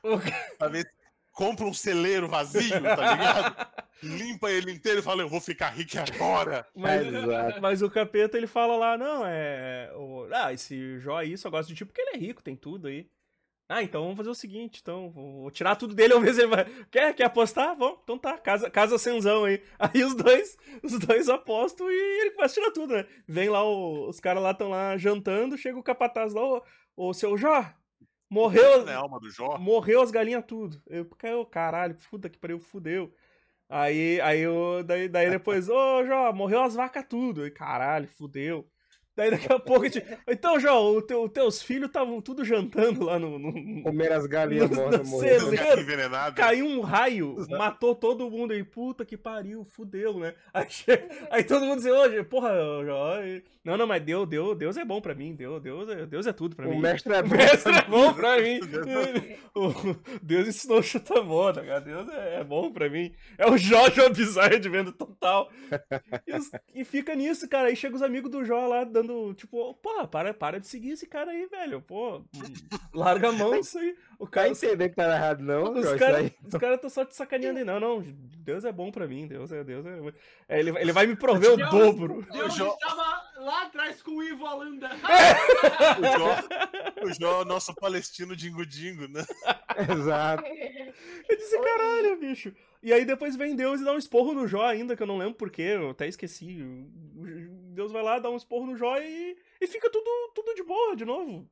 Speaker 1: pra ver se compra um celeiro vazio, tá ligado? Limpa ele inteiro e fala, eu vou ficar rico agora.
Speaker 3: Mas,
Speaker 5: Exato.
Speaker 3: mas o capeta ele fala lá, não, é. O... Ah, esse Jó aí só gosta de ti porque ele é rico, tem tudo aí. Ah, então vamos fazer o seguinte, então, vou tirar tudo dele, vamos ver se ele vai. Quer, quer apostar? Vamos, então tá, casa, casa Senzão aí. Aí os dois, os dois apostam e ele começa a tirar tudo, né? Vem lá, o- os caras lá estão lá jantando, chega o capataz lá, ô, ô seu Jó, morreu,
Speaker 1: é alma do Jó?
Speaker 3: morreu as galinhas tudo. Eu, caiu, caralho, puta que pariu, fudeu. Aí, aí eu, daí, daí depois, ô, Jó, morreu as vacas tudo. E caralho, fudeu. Daí daqui a pouco a gente. Então, Jó, os teu, teus filhos estavam tudo jantando lá no. no...
Speaker 5: Comer as galinhas
Speaker 3: No-
Speaker 5: mortas.
Speaker 1: Gato envenenado.
Speaker 3: Caiu um raio, matou todo mundo aí, puta que pariu, fudeu, né? Aí, aí todo mundo diz, hoje, porra, Jó. e- Não, não, mas Deus, Deus, Deus é bom pra mim, Deus, Deus, é, Deus é tudo pra
Speaker 5: O
Speaker 3: mim.
Speaker 5: mestre é
Speaker 3: O
Speaker 5: bom.
Speaker 3: mestre é bom pra mim. O Deus ensinou o chuta-moda, cara. Deus é, é bom pra mim. É o Jó Jó Bizarro de venda total. E, os- e fica nisso, cara. Aí chega os amigos do Jó lá dando, tipo, porra, para, para de seguir esse cara aí, velho. Pô, larga a mão isso aí. O
Speaker 5: Vai
Speaker 3: cara.
Speaker 5: entender que tá errado, não,
Speaker 3: Os caras os cara estão só te sacaneando aí. Não, não. Deus é bom pra mim. Deus é. Deus é... É, ele, vai- ele vai me prover o
Speaker 2: Deus-
Speaker 3: dobro.
Speaker 2: Deus
Speaker 1: Jó-
Speaker 2: estava lá atrás com o Ivo Holanda.
Speaker 1: O Jó, o Jó é o nosso palestino dingo-dingo, né?
Speaker 5: Exato.
Speaker 3: Eu disse, caralho, bicho. E aí depois vem Deus e dá um esporro no Jó ainda, que eu não lembro porquê, eu até esqueci. Deus vai lá, dá um esporro no Jó e, e fica tudo, tudo de boa de novo.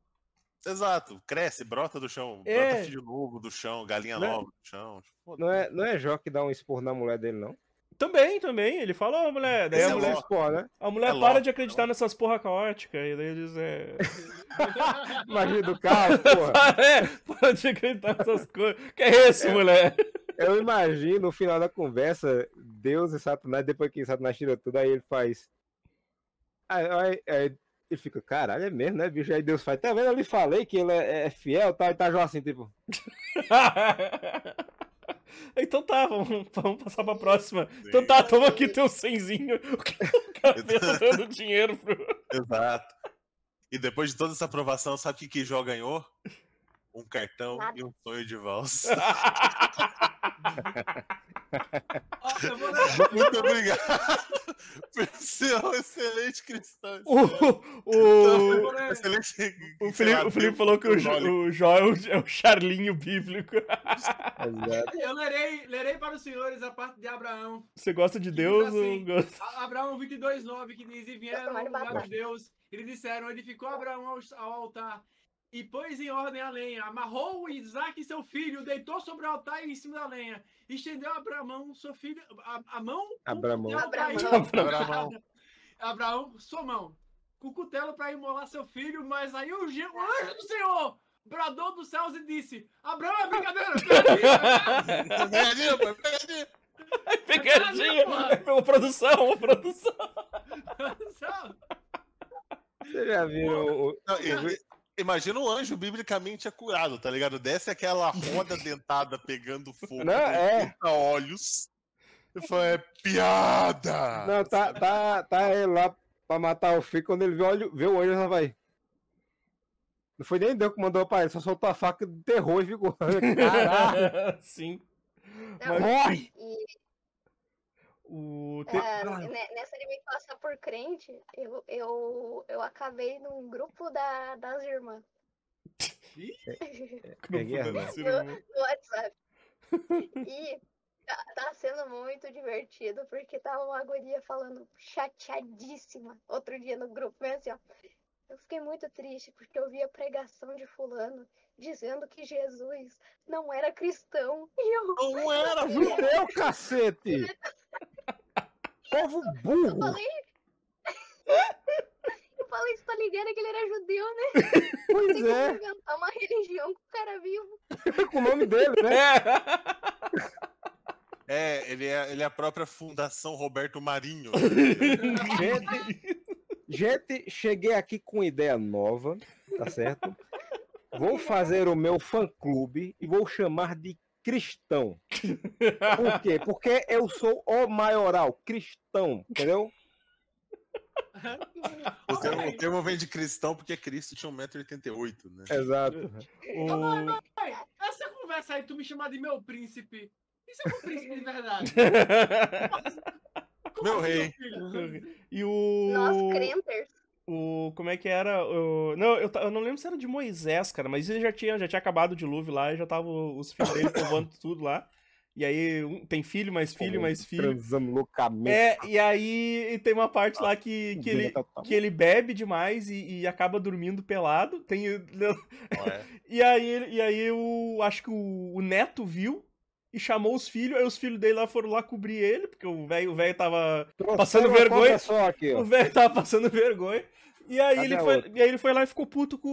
Speaker 1: Exato. Cresce, brota do chão.
Speaker 3: É.
Speaker 1: Brota filho novo do chão, galinha
Speaker 5: Né?
Speaker 1: nova do chão. Foda-se.
Speaker 5: Não é, não é Jó que dá um esporro na mulher dele, não?
Speaker 3: Também, também. Ele fala, ó, mulher. Daí
Speaker 1: Esse
Speaker 3: a
Speaker 1: é
Speaker 3: mulher,
Speaker 1: Ló.
Speaker 5: Esporro, né?
Speaker 3: a mulher
Speaker 1: É
Speaker 3: para de acreditar nessas porra caótica. E daí ele diz, é.
Speaker 5: Magia do caos, porra.
Speaker 3: Para, é, para de acreditar nessas coisas. Que é isso, mulher?
Speaker 5: Eu imagino no final da conversa, Deus e Satanás, depois que Satanás tira tudo, aí ele faz. Aí, aí- aí ele fica, caralho, é mesmo, né, bicho? Aí Deus faz, tá vendo? Eu lhe falei que ele é, é fiel, tá? E tá Jó assim, tipo.
Speaker 3: então tá, vamos, vamos passar pra próxima. Então tá, toma aqui teu senzinho. O capeta dando dinheiro pro.
Speaker 1: Exato. E depois de toda essa aprovação, sabe o que, que Jó ganhou? Um cartão
Speaker 4: Nada.
Speaker 1: e um sonho de valsa. Muito obrigado por ser um excelente cristão.
Speaker 3: O, o,
Speaker 2: ler-
Speaker 1: Excelente.
Speaker 3: o, Felipe, o Felipe falou que o, o Jó é o, é o Charlinho bíblico.
Speaker 5: Exato.
Speaker 2: Eu lerei, lerei para os senhores a parte de Abraão.
Speaker 3: Você gosta de Deus ou
Speaker 2: assim.
Speaker 3: gosta?
Speaker 2: Abraão 22:9 que diz: E vieram
Speaker 4: batata.
Speaker 2: de Deus. Eles disseram: Edificou Abraão ao, ao altar e pôs em ordem a lenha. Amarrou Isaac, seu filho, deitou sobre o altar e em cima da lenha. Estendeu Abraão, seu filho, a, a mão. com o
Speaker 5: Abramão.
Speaker 2: cutelo pra ir-
Speaker 1: Abramão.
Speaker 2: Abraão, sua mão. Com o cutelo para imolar seu filho, mas aí o, o anjo do Senhor bradou dos céus e disse: Abraão, é brincadeira! pegadinha."
Speaker 1: Pegadinha, pô, pegadinha.
Speaker 3: Pegadinha! Pela produção, a produção.
Speaker 5: Vocês já viram o.
Speaker 1: Não, Imagina um anjo biblicamente acurado, tá ligado? Desce aquela roda dentada pegando fogo.
Speaker 5: Não, é.
Speaker 1: 80 olhos. E fala, é piada!
Speaker 5: Não, tá, tá, tá ele lá pra matar o filho. Quando ele vê o, olho- vê o olho, ele já vai. Não foi nem Deus que mandou pra ele, só soltou a faca de terror e ficou. Caralho!
Speaker 3: Sim.
Speaker 4: Não,
Speaker 5: Morre!
Speaker 4: e
Speaker 3: O. te-
Speaker 4: é,
Speaker 3: Ah,
Speaker 4: ne- nessa de me passar por crente, eu, eu, eu acabei num grupo da, das irmãs.
Speaker 5: É guerra,
Speaker 3: da
Speaker 5: né?
Speaker 4: No WhatsApp. E tá, tá sendo muito divertido, porque tava uma guria falando chateadíssima outro dia no grupo, mas assim, ó. Eu fiquei muito triste porque eu vi a pregação de fulano dizendo que Jesus não era cristão. E eu,
Speaker 1: Não era,
Speaker 4: eu
Speaker 5: Judeu, cacete! Povo burro!
Speaker 4: falei. Eu falei, você tá ligado que ele era judeu, né? Tem
Speaker 5: Pois
Speaker 4: como
Speaker 5: é,
Speaker 4: inventar uma religião com o cara vivo.
Speaker 5: com o nome dele, né?
Speaker 3: É.
Speaker 1: É, ele é, ele é a própria Fundação Roberto Marinho.
Speaker 5: Gente, gente, cheguei aqui com ideia nova, tá certo? Vou fazer o meu fã-clube e vou chamar de cristão. Por quê? Porque eu sou o maioral, cristão, entendeu?
Speaker 1: O termo, o termo vem de cristão porque Cristo tinha 1,88m, né?
Speaker 5: Exato.
Speaker 3: O...
Speaker 2: Ai, essa conversa aí, tu me chamar de meu príncipe. Isso é um príncipe de verdade. Como
Speaker 1: Meu
Speaker 2: assim,
Speaker 1: rei.
Speaker 2: filho?
Speaker 3: E o.
Speaker 4: Nós crenters.
Speaker 3: O. Como é que era? O... Não, eu, eu não lembro se era de Moisés, cara, mas ele já tinha, já tinha acabado o dilúvio lá e já tava os filhos dele povoando tudo lá. E aí um- tem filho, mais filho, mais filho.
Speaker 5: Transando loucamente.
Speaker 3: É, e aí tem uma parte lá que, que, ele, que ele bebe demais e, e acaba dormindo pelado. Tem,
Speaker 1: é?
Speaker 3: e aí, ele- e aí o, acho que o, o neto viu e chamou os filhos, aí os filhos dele lá foram lá cobrir ele, porque o velho o velho tava Passando vergonha.
Speaker 5: aqui,
Speaker 3: o velho tava passando vergonha. E aí,
Speaker 5: Cadê
Speaker 3: ele foi, e aí ele foi lá e ficou puto com.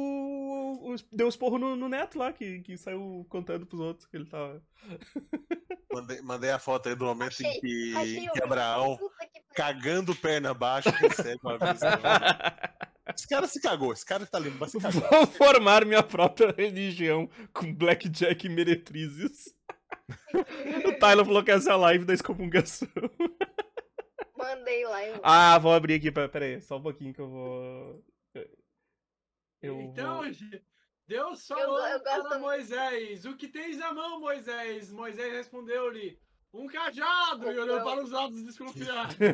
Speaker 3: o- Deu os porros no, no neto lá, que, que saiu contando pros outros que ele tava.
Speaker 1: Mandei, mandei a foto aí do momento em
Speaker 4: Achei-
Speaker 1: que,
Speaker 4: Achei
Speaker 1: em
Speaker 4: o
Speaker 1: que Abraão,
Speaker 4: que
Speaker 1: cagando perna abaixo, recebe uma visão. Esse cara se cagou, esse cara que tá limpo, vai se cagar.
Speaker 3: Vou formar minha própria religião com blackjack e meretrizes. o Tyler falou que essa é a live da excomungação.
Speaker 4: Mandei lá. Eu...
Speaker 3: Ah, vou abrir aqui, pera pera aí, só um pouquinho que eu vou. Eu
Speaker 2: então,
Speaker 3: vou...
Speaker 2: gente, Deus
Speaker 4: Eu-
Speaker 2: falou
Speaker 4: eu gosto-
Speaker 2: para Moisés: O que tens na mão, Moisés? Moisés respondeu-lhe: Um cajado! E olhou
Speaker 4: Não.
Speaker 2: para os lados desconfiado.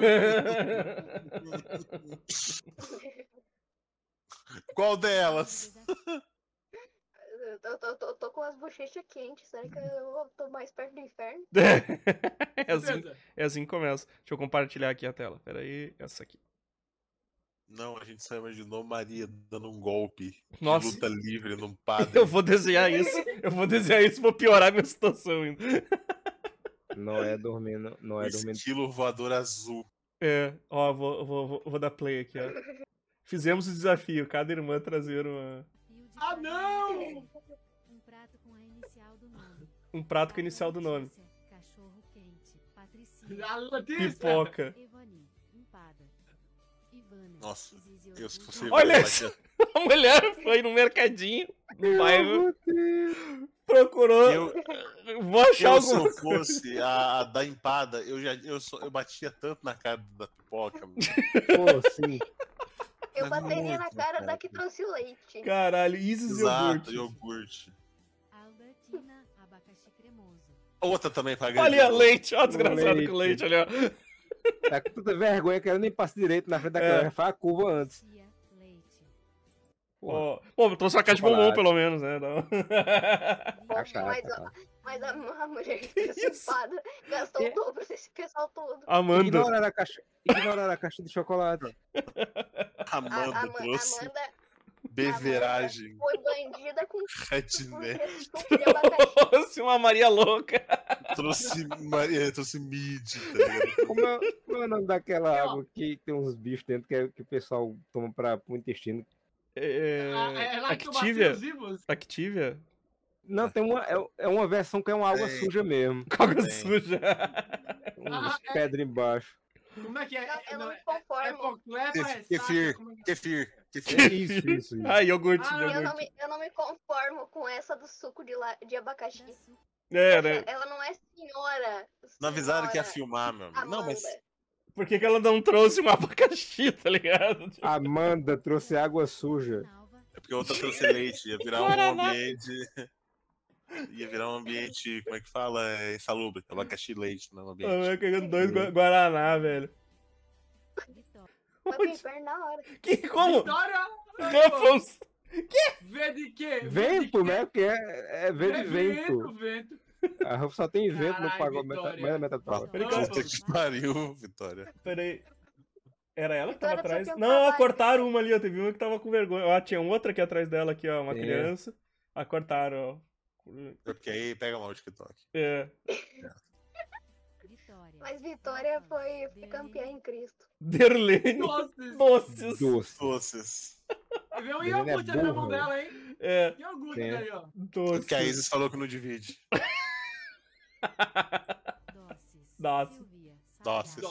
Speaker 1: Qual delas?
Speaker 4: Eu tô, tô- tô- com as bochechas quentes. Será que eu tô mais perto do inferno?
Speaker 3: é, assim, é assim que começa. Deixa eu compartilhar aqui a tela. Pera aí, essa aqui.
Speaker 1: Não, a gente só imaginou Maria dando um golpe
Speaker 3: Nossa.
Speaker 1: de luta livre num padre.
Speaker 3: Eu vou desenhar isso. Eu vou desenhar isso pra piorar minha situação ainda.
Speaker 5: Não é dormindo, não é dormindo.
Speaker 1: estilo voador azul.
Speaker 3: É, ó, vou, vou, vou, vou dar play aqui, ó. Fizemos o desafio, cada irmã trazer uma,
Speaker 2: Ah, não!
Speaker 6: Um prato com a inicial do nome.
Speaker 3: um prato com a inicial do nome.
Speaker 6: Cachorro quente. Patricia.
Speaker 2: A Letícia!
Speaker 3: Pipoca.
Speaker 6: Evani. Empada. Ivana.
Speaker 1: Nossa, eu se fosse
Speaker 3: Olha isso. A mulher foi no mercadinho, no bairro, procurou.
Speaker 1: Eu,
Speaker 3: Vou achar
Speaker 1: eu, se
Speaker 3: alguma
Speaker 1: eu fosse a, a da empada, eu já eu, sou- eu batia tanto na cara da pipoca. mano.
Speaker 5: Pô, sim.
Speaker 4: Eu bateria na cara
Speaker 1: cara.
Speaker 4: da que trouxe o leite.
Speaker 3: Caralho, Isis
Speaker 1: Exato,
Speaker 3: iogurte.
Speaker 1: iogurte.
Speaker 6: Albertina. Abacaxi cremoso.
Speaker 1: Outra também pra
Speaker 3: Olha ali, ó, leite, ó, desgraçado
Speaker 5: Leite.
Speaker 3: com leite ali, ó.
Speaker 5: Tá com tanta vergonha que ela nem passa direito na frente da
Speaker 3: É.
Speaker 5: câmera. Faz a curva antes.
Speaker 3: Ó, Pô, eu trouxe uma caixa de bombom, pelo menos, né? Não.
Speaker 4: Bom, mas,
Speaker 5: cara.
Speaker 4: Mas a, a mulher que fez espada gastou o dobro desse pessoal todo.
Speaker 3: Amanda.
Speaker 5: Ignorar a caixa, ignorar a caixa de chocolate.
Speaker 4: A,
Speaker 1: Amanda
Speaker 4: a, Ama-
Speaker 1: trouxe
Speaker 4: Amanda
Speaker 1: beveragem
Speaker 4: foi bandida com
Speaker 1: redneck.
Speaker 3: Trouxe uma Maria louca.
Speaker 1: Trouxe, Maria, trouxe mid, tá?
Speaker 5: Como é, como é o nome daquela
Speaker 2: Ó.
Speaker 5: água que tem uns bichos dentro que, é- que o pessoal toma pra, pro intestino?
Speaker 3: É...
Speaker 2: Ah, é
Speaker 3: Activia? Activia?
Speaker 5: Não, tem uma, é, é uma versão que é uma água
Speaker 1: Tem.
Speaker 5: suja mesmo.
Speaker 3: Água suja.
Speaker 5: Uns
Speaker 2: Ah, é.
Speaker 5: pedras embaixo.
Speaker 2: Como é que é?
Speaker 4: Não, eu não
Speaker 2: Não,
Speaker 4: me
Speaker 2: é-
Speaker 4: conformo.
Speaker 2: É
Speaker 1: Kefir,
Speaker 2: como é que-
Speaker 1: kefir,
Speaker 5: É
Speaker 1: kefir.
Speaker 5: isso, isso, isso.
Speaker 3: Ah, iogurte,
Speaker 2: Ah,
Speaker 4: Eu não,
Speaker 3: iogurte.
Speaker 4: me, eu não me conformo com essa do suco de, la, de abacaxi.
Speaker 3: É, né?
Speaker 4: Ela não é senhora.
Speaker 1: Não avisaram que ia filmar, meu amigo. Não,
Speaker 4: Amanda.
Speaker 1: mas
Speaker 3: Por que, que ela não trouxe um abacaxi, tá ligado?
Speaker 5: Amanda trouxe água suja.
Speaker 1: É porque outra trouxe leite. Ia virar um ambiente. Ia virar um ambiente, como é que fala? É insalubre. Abacaxi e leite no
Speaker 3: Ah,
Speaker 1: ambiente.
Speaker 3: vai cagando dois Gua- Guaraná, velho.
Speaker 4: Foi na hora.
Speaker 3: Que, como?
Speaker 2: Vitória!
Speaker 3: Ruffles!
Speaker 2: Vê de quê?
Speaker 5: Vento, né? Porque é, é vento
Speaker 2: É
Speaker 5: de vento.
Speaker 2: vento.
Speaker 5: A Ruff só tem vento no
Speaker 2: Caralho,
Speaker 5: pagode,
Speaker 2: Vitória.
Speaker 5: metade, pagode.
Speaker 3: Peraí,
Speaker 2: Vamos.
Speaker 1: Puta que pariu, Vitória.
Speaker 3: Peraí. Era ela que tava atrás? Não, ó, cortaram uma ali, ó. Teve uma que tava com vergonha. Ó, tinha outra aqui atrás dela, aqui, ó. Uma
Speaker 5: É.
Speaker 3: criança. Ah, cortaram, ó.
Speaker 1: É porque aí pega mal o TikTok.
Speaker 3: É.
Speaker 6: Vitória.
Speaker 4: Mas Vitória foi, campeã em Cristo.
Speaker 3: Derlene.
Speaker 2: Doces.
Speaker 3: Doces.
Speaker 5: Doce.
Speaker 1: Doces.
Speaker 2: Vê um
Speaker 5: é
Speaker 2: iogurte na mão dela, hein?
Speaker 3: É,
Speaker 2: Iogurte ali, ó.
Speaker 3: doces.
Speaker 1: Porque a Isis falou que não divide.
Speaker 6: Doces.
Speaker 3: Doce.
Speaker 6: Silvia.
Speaker 1: Doces.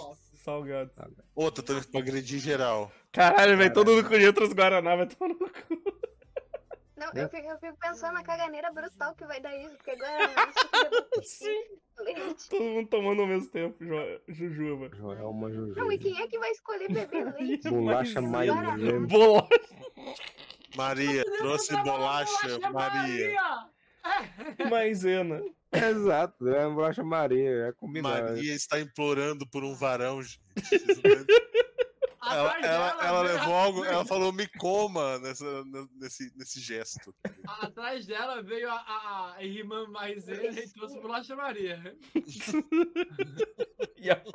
Speaker 6: Salgados.
Speaker 3: Salgado.
Speaker 1: Outra também pra agredir geral.
Speaker 3: Caralho, velho, todo mundo com outros Guaraná, vai tomar no cu.
Speaker 4: Não,
Speaker 5: Né?
Speaker 4: eu fico, eu fico pensando na caganeira brutal que vai dar isso, porque agora é
Speaker 3: Sim.
Speaker 4: leite.
Speaker 3: Todo mundo tomando ao mesmo tempo, Jo- Jujuba.
Speaker 5: Joelma Juju.
Speaker 4: Não, e quem é que vai escolher beber leite?
Speaker 5: Bolacha
Speaker 3: maisena. Bolacha.
Speaker 1: Maria, trouxe bolacha, Maria.
Speaker 3: Maisena.
Speaker 5: Exato, é uma bolacha Maria, é combinado.
Speaker 1: Maria está implorando por um varão, gente. Ela, ela, ela
Speaker 2: veio
Speaker 1: levou
Speaker 2: a-
Speaker 1: algo, ela falou me coma nessa, nesse, nesse gesto.
Speaker 2: Atrás dela veio a, a, a irmã Maisena e trouxe bolacha Maria.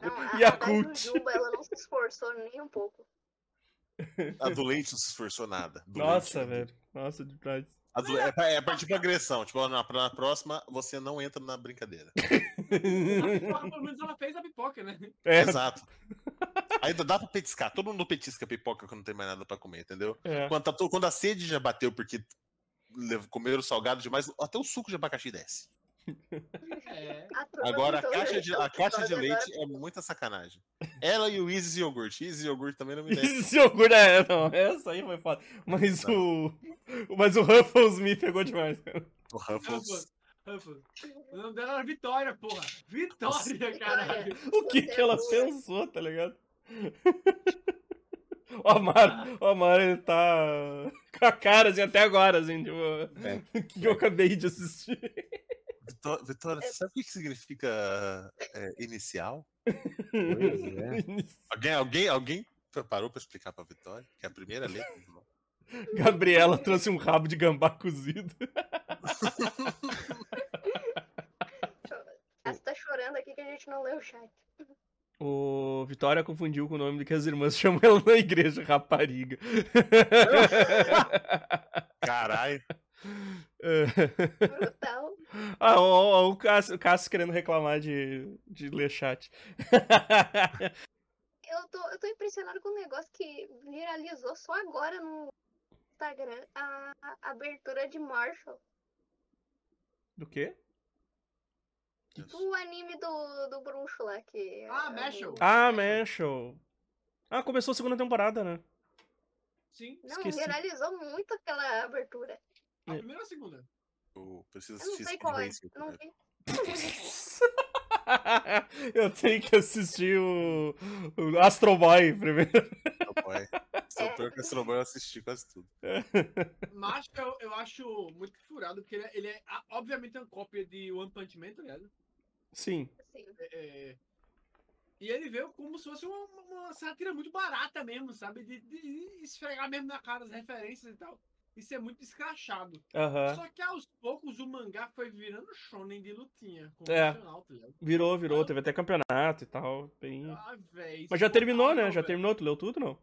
Speaker 4: Não, a, a da
Speaker 3: Yakult.
Speaker 4: Jujuba, ela não se esforçou nem um pouco.
Speaker 1: A do leite não se esforçou nada. Do
Speaker 3: Nossa,
Speaker 1: leite,
Speaker 3: velho. Nossa, demais.
Speaker 1: A do- É, pra- é pra, tipo agressão. Tipo, na, na próxima, você não entra na brincadeira.
Speaker 2: A pipoca, pelo menos ela fez a pipoca, né?
Speaker 3: É,
Speaker 1: Exato. Ainda dá pra petiscar. Todo mundo petisca pipoca quando não tem mais nada pra comer, entendeu?
Speaker 3: é.
Speaker 1: Quando, tá quando a sede já bateu porque comeram salgado demais, até o suco de abacaxi desce.
Speaker 2: É.
Speaker 4: A turma
Speaker 1: Agora, a caixa de, a caixa de
Speaker 4: agora.
Speaker 1: leite é muita sacanagem. Ela e o Isis Yogurt. Isis Yogurt também não me desce.
Speaker 3: Esse iogurte é, não, essa aí foi foda. Mas o. Mas o Ruffles me pegou demais, cara.
Speaker 1: O Ruffles.
Speaker 2: Ruffles. O nome dela era Vitória, porra. Vitória, caralho.
Speaker 3: O que que ela pensou, tá ligado? O Amaro, o Amaro, ele tá com a cara assim até agora, assim, tipo,
Speaker 5: É.
Speaker 3: que eu acabei de assistir.
Speaker 1: Vitó- Vitória, você sabe o que significa é, inicial?
Speaker 5: Pois é.
Speaker 1: Alguém, alguém, alguém parou pra explicar pra Vitória? Que é a primeira letra. do nome.
Speaker 3: Gabriela trouxe um rabo de gambá cozido.
Speaker 4: Você tá chorando aqui que a gente não leu o chat.
Speaker 3: O Vitória confundiu com o nome do que as irmãs chamam ela na igreja, rapariga.
Speaker 1: Caralho.
Speaker 4: Brutal.
Speaker 3: Ah, ó, ó, o, Cássio, o Cássio querendo reclamar de, de ler chat.
Speaker 4: Eu tô, eu tô impressionado com um negócio que viralizou só agora no Instagram. A, a abertura de Marshall.
Speaker 3: do quê?
Speaker 4: O anime do, do bruxo lá que.
Speaker 2: Ah,
Speaker 4: é,
Speaker 2: Mashal.
Speaker 3: Ah, Mashal. Ah, começou a segunda temporada, né?
Speaker 2: Sim.
Speaker 4: Não,
Speaker 3: esqueci.
Speaker 4: viralizou muito aquela abertura.
Speaker 2: A
Speaker 3: É.
Speaker 2: primeira ou a segunda?
Speaker 1: Eu preciso
Speaker 4: Eu não
Speaker 1: assistir
Speaker 4: sei qual é.
Speaker 1: Racer
Speaker 4: Não vi.
Speaker 3: eu tenho que assistir o, o Astro Boy primeiro.
Speaker 1: Meu pai. Se eu perco esse Boy, eu assisti quase tudo.
Speaker 2: Mas eu, eu acho muito furado, porque ele é, ele é obviamente uma cópia de One Punch Man, tá ligado?
Speaker 3: Sim.
Speaker 2: É, é, e ele veio como se fosse uma, uma sátira muito barata mesmo, sabe? De, de esfregar mesmo na cara as referências e tal. Isso é muito escrachado.
Speaker 3: Aham.
Speaker 2: Só que aos poucos o mangá foi virando shonen de lutinha.
Speaker 3: É.
Speaker 2: Tá?
Speaker 3: Virou, virou. Teve até campeonato e tal. Bem...
Speaker 2: Ah, véi,
Speaker 3: Mas já
Speaker 2: isso
Speaker 3: terminou,
Speaker 2: não,
Speaker 3: né? Já
Speaker 2: velho.
Speaker 3: terminou? Tu leu tudo, não?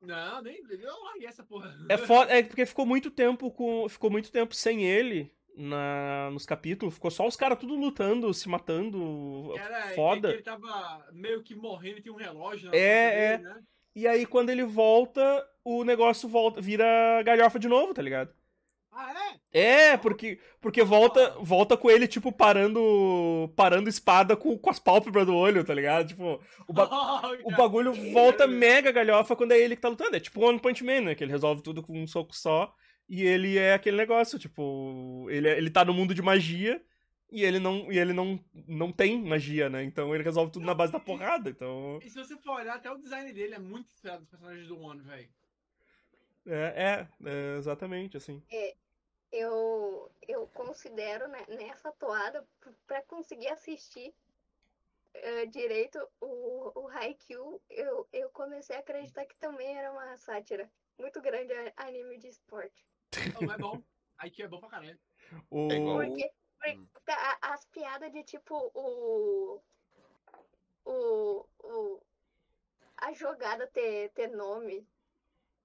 Speaker 2: Não, nem eu larguei essa porra.
Speaker 3: É foda, é porque ficou muito tempo com. Ficou muito tempo sem ele na, nos capítulos. Ficou só os caras tudo lutando, se matando.
Speaker 2: Era,
Speaker 3: foda.
Speaker 2: Que ele tava meio que morrendo e tinha um relógio na
Speaker 3: É,
Speaker 2: dele, né?
Speaker 3: E aí, quando ele volta, o negócio volta, vira galhofa de novo, tá ligado?
Speaker 2: Ah, é?
Speaker 3: É, porque, porque volta, volta com ele, tipo, parando parando espada com, com as pálpebras do olho, tá ligado? Tipo, o, ba- o bagulho volta mega galhofa quando é ele que tá lutando. É tipo One Punch Man, né? Que ele resolve tudo com um soco só. E ele é aquele negócio, tipo, ele, é- ele tá no mundo de magia e ele não, e ele não, não tem magia, né? Então ele resolve tudo na base da porrada. Então.
Speaker 2: E se você for olhar, até o design dele é muito inspirado nos personagens do One, velho.
Speaker 3: É, é, é, exatamente, assim.
Speaker 4: eu, eu considero né, nessa toada, p- pra conseguir assistir eh, direito o, o Haikyuu, eu, eu comecei a acreditar que também era uma sátira muito grande anime de esporte.
Speaker 2: Não, é bom. Aí é bom pra caralho.
Speaker 3: O...
Speaker 1: É igual-
Speaker 4: Porque, as piadas de tipo o. O. o a jogada ter, ter nome.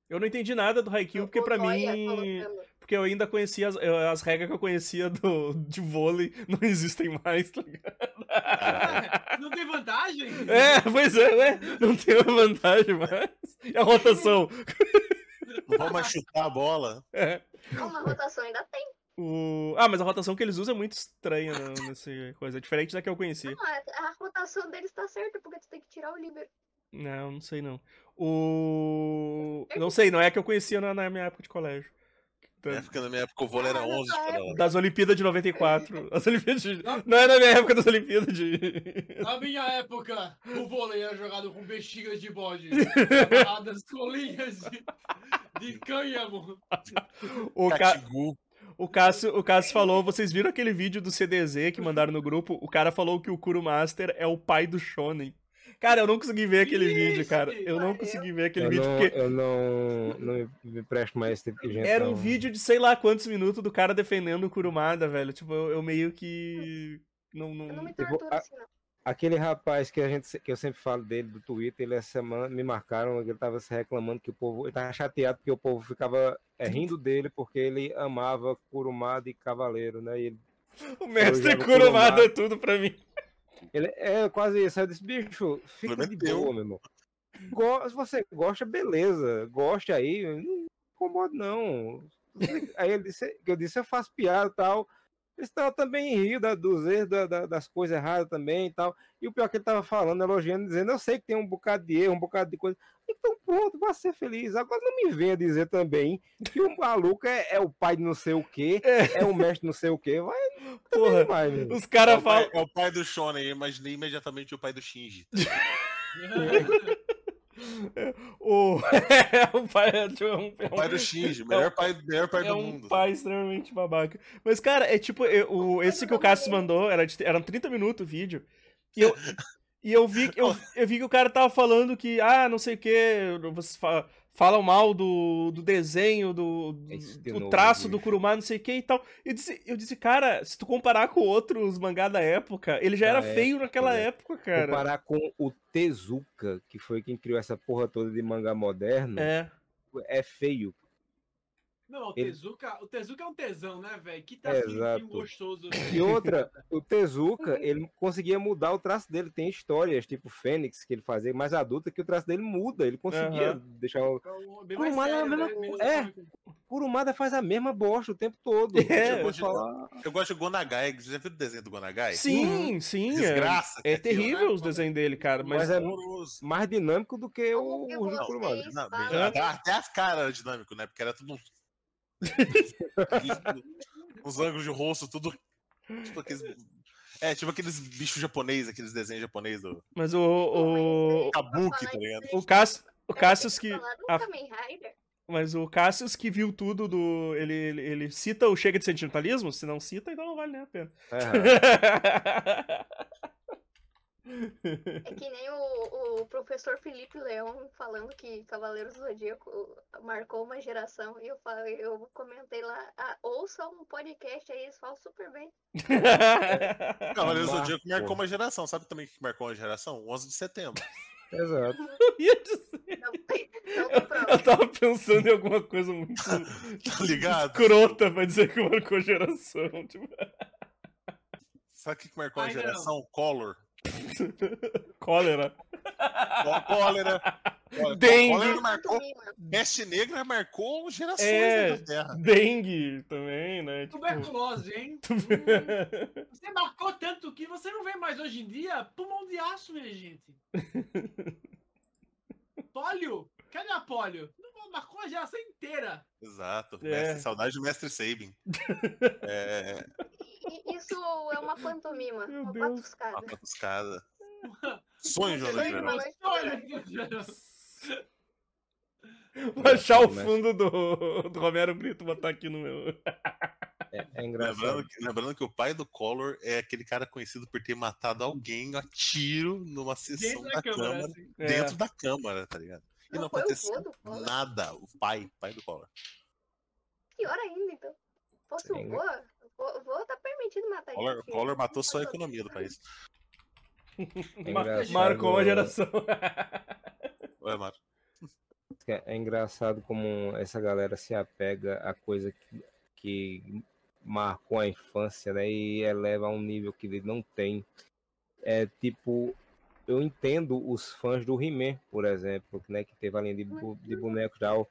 Speaker 3: Eu não entendi nada do Haikyuu, porque
Speaker 4: Noia
Speaker 3: mim.
Speaker 4: colocando.
Speaker 3: Porque eu ainda conhecia as, as regras que eu conhecia do, de vôlei, não existem mais, tá ligado?
Speaker 2: Não tem vantagem?
Speaker 3: É, pois é, ué, não tem vantagem mais. E a rotação?
Speaker 1: Não vou mais chutar a bola.
Speaker 3: É.
Speaker 4: Uma rotação ainda tem.
Speaker 3: O... Ah, mas a rotação que eles usam é muito estranha né, nessa coisa. É diferente da que eu conhecia.
Speaker 4: Não, a, rotação deles tá certa, porque tu tem que tirar o líbero.
Speaker 3: Não, não sei não. O. Não sei, não é a que eu conhecia na, na minha época de colégio.
Speaker 1: Na época, na minha época, o vôlei era
Speaker 4: Ah, na
Speaker 1: 11
Speaker 4: tua
Speaker 1: de cada hora.
Speaker 3: Das Olimpíadas de 94. As Olimpíadas de... Não é na minha época das Olimpíadas de.
Speaker 2: Na minha época, o vôlei era jogado com bexigas de bode, amarradas com linhas de, de cânhamo.
Speaker 3: O, Ca...
Speaker 1: Catigu.
Speaker 3: O, Cássio, o Cássio falou, vocês viram aquele vídeo do CDZ que mandaram no grupo? O cara falou que o Kuro Master é o pai do Shonen. Cara, eu não consegui ver aquele vídeo, cara. Eu não consegui ver aquele
Speaker 5: Eu
Speaker 3: vídeo
Speaker 5: não,
Speaker 3: porque
Speaker 5: eu não, não me- presto mais esse tipo de gente.
Speaker 3: era um
Speaker 5: não.
Speaker 3: vídeo de sei lá quantos minutos do cara defendendo o Kurumada, velho. Tipo, eu, eu meio que. Não,
Speaker 4: Eu não
Speaker 3: não...
Speaker 4: me
Speaker 5: Tipo,
Speaker 4: torturo assim, não.
Speaker 5: Aquele rapaz que a gente que eu sempre falo dele do Twitter, ele essa semana me marcaram, ele tava se reclamando que o povo, ele tava chateado porque o povo ficava é, rindo dele porque ele amava Kurumada e Cavaleiro, né? E ele,
Speaker 3: O mestre Kurumada é tudo pra mim.
Speaker 5: ele é quase isso, eu disse, bicho, fica de boa, meu irmão. Go- se você gosta, beleza, goste aí, não incomoda não. Aí ele disse, eu disse, eu faço piada e tal. Ele disse, "Não, eu também rio da, dos erros, da- da- das coisas erradas também e tal. E o pior que ele tava falando, elogiando, dizendo, eu sei que tem um bocado de erro, um bocado de coisa. Então pronto, vá ser feliz. Agora não me venha dizer também que o maluco é, é o pai de não sei o quê, é o mestre não sei o quê. Vai,
Speaker 3: Porra,
Speaker 5: vai,
Speaker 3: os
Speaker 1: É
Speaker 3: caras
Speaker 1: o, pai,
Speaker 3: falam.
Speaker 1: é o pai do Shonen, imaginei imediatamente o pai do Shinji.
Speaker 3: O... é o pai, é, tipo, é um, é
Speaker 1: O pai
Speaker 3: um-
Speaker 1: do Shinji, melhor pai, melhor pai
Speaker 3: é
Speaker 1: do
Speaker 3: um
Speaker 1: mundo.
Speaker 3: pai extremamente babaca. Mas, cara, é tipo, eu- o, esse que o Cassius mandou, era de, eram 30 minutos o vídeo. E eu, e eu, vi, eu, eu vi que o cara tava falando que, ah, não sei o que, você fa- falam mal do, do desenho, do, do traço do. Kurumada, não sei o que e tal. Eu disse, eu disse, cara, se tu comparar com outros mangá da época, ele já
Speaker 5: Da
Speaker 3: era feio naquela
Speaker 5: né?
Speaker 3: época, cara.
Speaker 5: Comparar com o Tezuka, que foi quem criou essa porra toda de mangá moderno, é,
Speaker 3: É.
Speaker 5: feio.
Speaker 2: Não, o
Speaker 5: Ele-
Speaker 2: Tezuka, o Tezuka é um tesão, né, velho? Que
Speaker 5: É,
Speaker 2: tá
Speaker 5: exato.
Speaker 2: gostoso.
Speaker 5: E outra, o Tezuka, ele conseguia mudar o traço dele. Tem histórias, tipo Fênix, que ele fazia mais adulta, que o traço dele muda. Ele conseguia
Speaker 3: Aham.
Speaker 5: deixar o.
Speaker 2: Então, bem
Speaker 5: Kurumada é a
Speaker 2: sério,
Speaker 5: mesma
Speaker 2: né?
Speaker 5: co-
Speaker 2: Menos
Speaker 5: é.
Speaker 2: cômico.
Speaker 5: Kurumada faz a mesma bosta o tempo todo.
Speaker 3: É.
Speaker 5: Eu vou falar.
Speaker 1: Eu gosto de Gonagai. Você já viu o desenho do Gonagai?
Speaker 3: Sim, sim. é-
Speaker 1: Desgraça.
Speaker 3: É,
Speaker 1: aquilo,
Speaker 3: terrível
Speaker 2: né?
Speaker 3: os desenhos dele, cara. Mas,
Speaker 5: Mas é
Speaker 1: Horroroso.
Speaker 5: mais dinâmico do que o, o Kurumada.
Speaker 1: Até as caras eram dinâmico, né? Porque era tudo. Os ângulos de rosto, tudo. Tipo aqueles. É, tipo aqueles bichos japoneses, aqueles desenhos japoneses do
Speaker 3: mas o, o,
Speaker 1: Kabuki, tá ligado?
Speaker 3: o, Cass, o Cassius que. A-? Mas o Cassius que viu tudo do. Ele, ele, ele cita o Chega de Sentimentalismo? Se não cita, então não vale nem a pena.
Speaker 5: É,
Speaker 4: É que nem o, o professor Felipe Leão falando que Cavaleiros do Zodíaco marcou uma geração. E eu, falei, eu comentei lá, ah, ouça um podcast aí, eles falam super bem.
Speaker 1: Cavaleiros do. Zodíaco marcou uma geração. Sabe também o que marcou uma geração? O 11 de setembro.
Speaker 5: Exato.
Speaker 3: Eu ia dizer-
Speaker 4: Não, não
Speaker 3: eu, tava pensando em alguma coisa muito
Speaker 1: Tá ligado?
Speaker 3: escrota pra dizer que marcou geração. Tipo,
Speaker 1: Sabe o que marcou uma
Speaker 2: Ainda não.
Speaker 1: geração?
Speaker 3: Cólera.
Speaker 1: Có- Cólera.
Speaker 3: Dengue.
Speaker 1: Cólera marcou.
Speaker 4: Pantomima.
Speaker 1: Peste Negra marcou gerações
Speaker 3: É.
Speaker 1: da Terra.
Speaker 3: Dengue também, né? Tipo...
Speaker 2: Tuberculose, hein? Você marcou tanto que você não vê mais hoje em dia pulmão de aço, minha gente. Pólio? Cadê a pólio? Marcou a geração inteira.
Speaker 1: Exato.
Speaker 3: É.
Speaker 1: Mestre, saudade do Mestre Sabin. É,
Speaker 4: Isso é uma pantomima,
Speaker 3: Meu
Speaker 4: uma
Speaker 3: Deus.
Speaker 4: patuscada.
Speaker 1: uma patuscada. Sonho, Jonas
Speaker 4: Sonho,
Speaker 1: Verão.
Speaker 3: Vou achar o fundo do, do Romero Brito, botar aqui no meu.
Speaker 5: É, é engraçado.
Speaker 1: Lembrando que, lembrando que o pai do Collor é aquele cara conhecido por ter matado alguém a tiro numa sessão
Speaker 2: dentro
Speaker 1: da
Speaker 2: da câmera,
Speaker 1: Câmara,
Speaker 2: assim.
Speaker 3: É.
Speaker 1: dentro da Câmara, tá ligado? E não,
Speaker 4: Não o
Speaker 1: aconteceu
Speaker 4: Collor?
Speaker 1: nada. O pai, pai do Collor.
Speaker 4: Pior ainda, então. Fosse o
Speaker 5: Sim.
Speaker 4: vô, o vô tá permitido matar
Speaker 1: Collor,
Speaker 4: gente.
Speaker 1: Collor matou só a economia do país.
Speaker 5: É.
Speaker 3: Marcou uma geração.
Speaker 1: Ué, Mário.
Speaker 5: É é engraçado como essa galera se apega a coisa que, que marcou a infância, né? E eleva a um nível que ele não tem. É tipo, eu entendo os fãs do He-Man, por exemplo, né? Que teve a linha de, de bonecos já. O-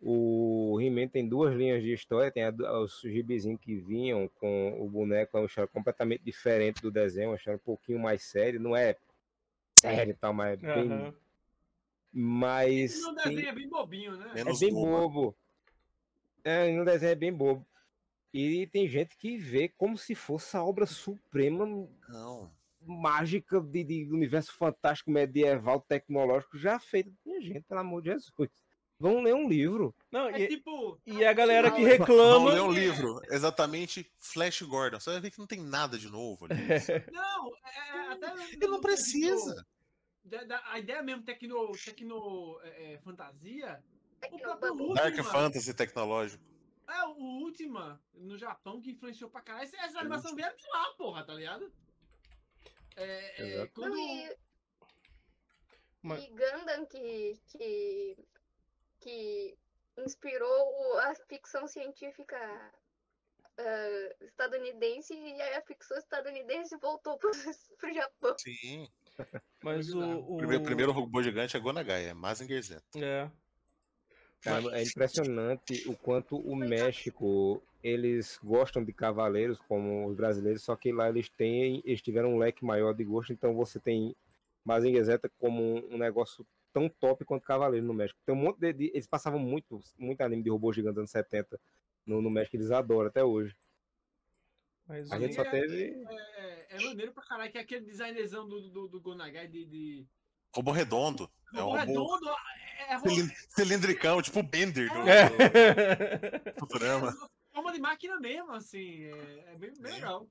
Speaker 5: O He-Man tem duas linhas de história, tem a os gibizinhos que vinham com o boneco, é uma história completamente diferente do desenho, uma história um pouquinho mais séria, não é sério e tal, mas é bem. Mas.
Speaker 2: No
Speaker 5: tem-
Speaker 2: desenho é bem bobinho, né?
Speaker 5: é
Speaker 1: Menos
Speaker 5: bem
Speaker 1: boba.
Speaker 5: bobo. É, no desenho é bem bobo. E tem gente que vê como se fosse a obra suprema
Speaker 1: Não.
Speaker 5: Mágica de, de universo fantástico medieval tecnológico já feita. Minha gente, pelo amor de Jesus. Vão ler um livro.
Speaker 3: Não,
Speaker 2: É
Speaker 3: e,
Speaker 2: tipo.
Speaker 3: e a galera que reclama.
Speaker 1: ler um livro, exatamente Flash Gordon. Você vai ver que não tem nada de novo ali.
Speaker 2: Não, é, até.
Speaker 1: Ele não precisa.
Speaker 2: Da- da- a ideia mesmo, tecno, tecno é, é, fantasia,
Speaker 4: É
Speaker 2: o próprio
Speaker 1: Dark Fantasy tecnológico.
Speaker 2: é o Ultima, no Japão, que influenciou pra caralho. Essa, essa animação vieram de lá, porra, tá ligado? É, é.
Speaker 4: Não, e,
Speaker 3: Mas-
Speaker 4: e Gundam que, que, que inspirou o- a ficção científica ah, estadunidense e aí a ficção estadunidense voltou pro, pro Japão.
Speaker 1: Sim.
Speaker 3: Mas o.
Speaker 2: bizarro.
Speaker 3: o...
Speaker 1: O primeiro, primeiro robô gigante é Gonagai, é Mazinger Z.
Speaker 3: É.
Speaker 5: Cara, é impressionante o quanto o México eles gostam de cavaleiros como os brasileiros, só que lá eles têm, eles tiveram um leque maior de gosto, então você tem Mazinger Z como um, um negócio tão top quanto cavaleiro no México. Tem um monte de, de- eles passavam muito, muito anime de robô gigante anos 70 no, no México, eles adoram até hoje.
Speaker 3: Mas
Speaker 5: A gente só
Speaker 2: É,
Speaker 5: teve
Speaker 2: É, é maneiro pra caralho que é aquele designerzão do, do, do Gonagai de. de...
Speaker 1: Robô redondo. É um
Speaker 2: Robô
Speaker 1: robô
Speaker 2: redondo, é, é
Speaker 1: cilin- cilindricão, tipo o Bender do,
Speaker 3: É.
Speaker 1: do Futurama.
Speaker 2: Forma de máquina mesmo, assim. É, é bem, bem
Speaker 1: É.
Speaker 2: legal.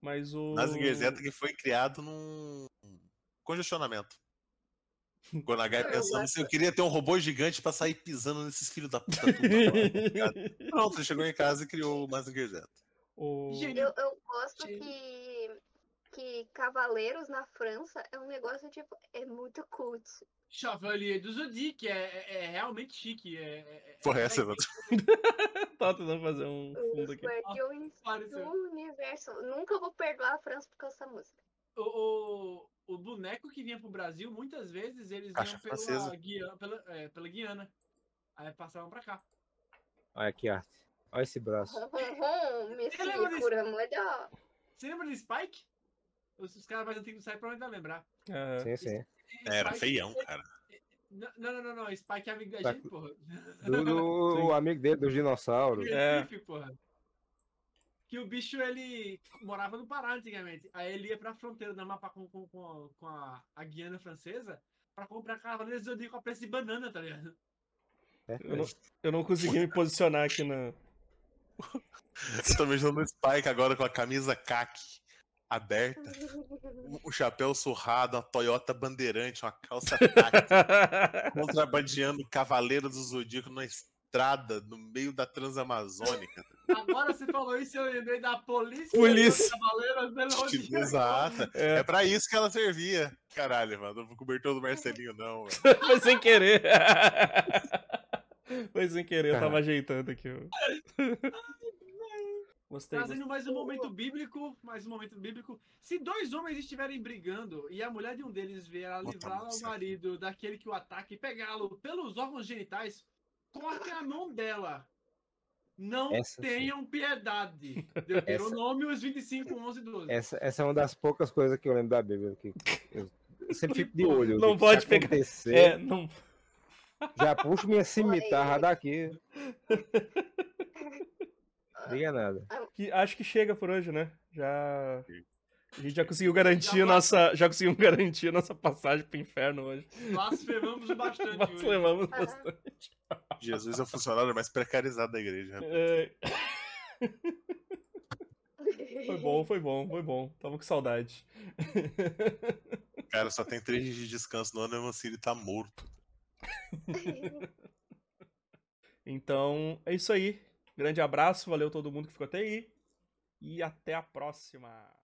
Speaker 3: Mas o.
Speaker 1: Mazinger Z que foi criado num congestionamento. Gonagai
Speaker 4: Eu
Speaker 1: pensando eu queria ter um robô gigante pra sair pisando nesses filhos da puta tudo. agora. Pronto, ele chegou em casa e criou o Mazinger Z.
Speaker 3: o...
Speaker 4: Eu, eu gosto que, que Cavaleiros na França é um negócio, tipo, é muito cult.
Speaker 2: Chevalier do Zodiac é, é, é realmente chique. É, é,
Speaker 1: Porra,
Speaker 2: é,
Speaker 1: essa,
Speaker 2: é,
Speaker 1: mano.
Speaker 3: Tava tentando fazer um fundo aqui.
Speaker 4: Guardiões do
Speaker 2: Apareceu.
Speaker 4: Universo. Nunca vou perdoar a França por causa dessa música.
Speaker 2: O, o, o boneco que vinha pro Brasil, muitas vezes eles
Speaker 1: Caixa
Speaker 2: vinham pela. Guiana, pela, é, pela Guiana. Aí passavam pra cá.
Speaker 5: Olha que arte. Olha esse braço.
Speaker 4: Hum, hum, Me
Speaker 2: Você lembra. Você de Spike? Os, os caras mais antigos do provavelmente vai lembrar.
Speaker 3: É.
Speaker 5: Sim, sim.
Speaker 1: Era feião, cara.
Speaker 2: Não, não, não, não. Spike é amigo da
Speaker 5: Spike-
Speaker 2: gente, porra.
Speaker 5: Do, do- o amigo dele, dos dinossauros.
Speaker 3: É.
Speaker 2: Porra. Que o bicho, ele morava no Pará antigamente. Aí ele ia pra fronteira do Amapá com, com, com, a, com a, a Guiana francesa pra comprar cavaleiros do Zodíaco a preço de banana, tá ligado?
Speaker 5: É,
Speaker 3: Eu não, eu não consegui me posicionar aqui na.
Speaker 1: Eu tô imaginando o Spike agora com a camisa caque aberta, o chapéu surrado, uma Toyota Bandeirante, uma calça caque, contrabandeando Cavaleiro do Zodíaco na estrada, no meio da Transamazônica.
Speaker 2: Agora você falou isso, eu lembrei da polícia.
Speaker 3: Polícia.
Speaker 1: Exato.
Speaker 3: É,
Speaker 1: É pra isso que ela servia. Caralho, mano. Não cobertor do Marcelinho, não. mano.
Speaker 3: foi sem querer. foi sem querer, eu tava ajeitando aqui. ó. Gostei.
Speaker 2: Trazendo mais um momento bíblico, mais um momento bíblico. Se dois homens estiverem brigando e a mulher de um deles vier a
Speaker 1: Bota
Speaker 2: livrar
Speaker 1: a
Speaker 2: o
Speaker 1: música.
Speaker 2: marido daquele que o ataca e pegá-lo pelos órgãos genitais, corte a mão dela. Não
Speaker 5: Essa sim.
Speaker 2: tenham piedade. Deuteronômios 25, 11 e 12.
Speaker 5: Essa, essa é uma das poucas coisas que eu lembro da Bíblia. Que eu, eu sempre fico de olho.
Speaker 3: Não pode pegar-
Speaker 5: acontecer,
Speaker 3: É, não.
Speaker 5: Já puxo minha cimitarra daqui. Diga nada.
Speaker 3: Que, acho que chega por hoje, né? Já. A gente já conseguiu garantir
Speaker 2: Já
Speaker 3: nossa. Já conseguimos garantir a nossa passagem pro inferno hoje.
Speaker 2: Blasfemamos bastante
Speaker 3: Nós
Speaker 2: hoje.
Speaker 3: levamos
Speaker 4: Ah.
Speaker 3: bastante.
Speaker 1: Jesus é o funcionário mais precarizado da igreja. né?
Speaker 3: É, Foi bom, foi bom, foi bom. Tava com saudade.
Speaker 1: Cara, só tem três dias de descanso no ano e o Mancini tá morto.
Speaker 3: Então, é isso aí. Grande abraço, valeu todo mundo que ficou até aí. E até a próxima.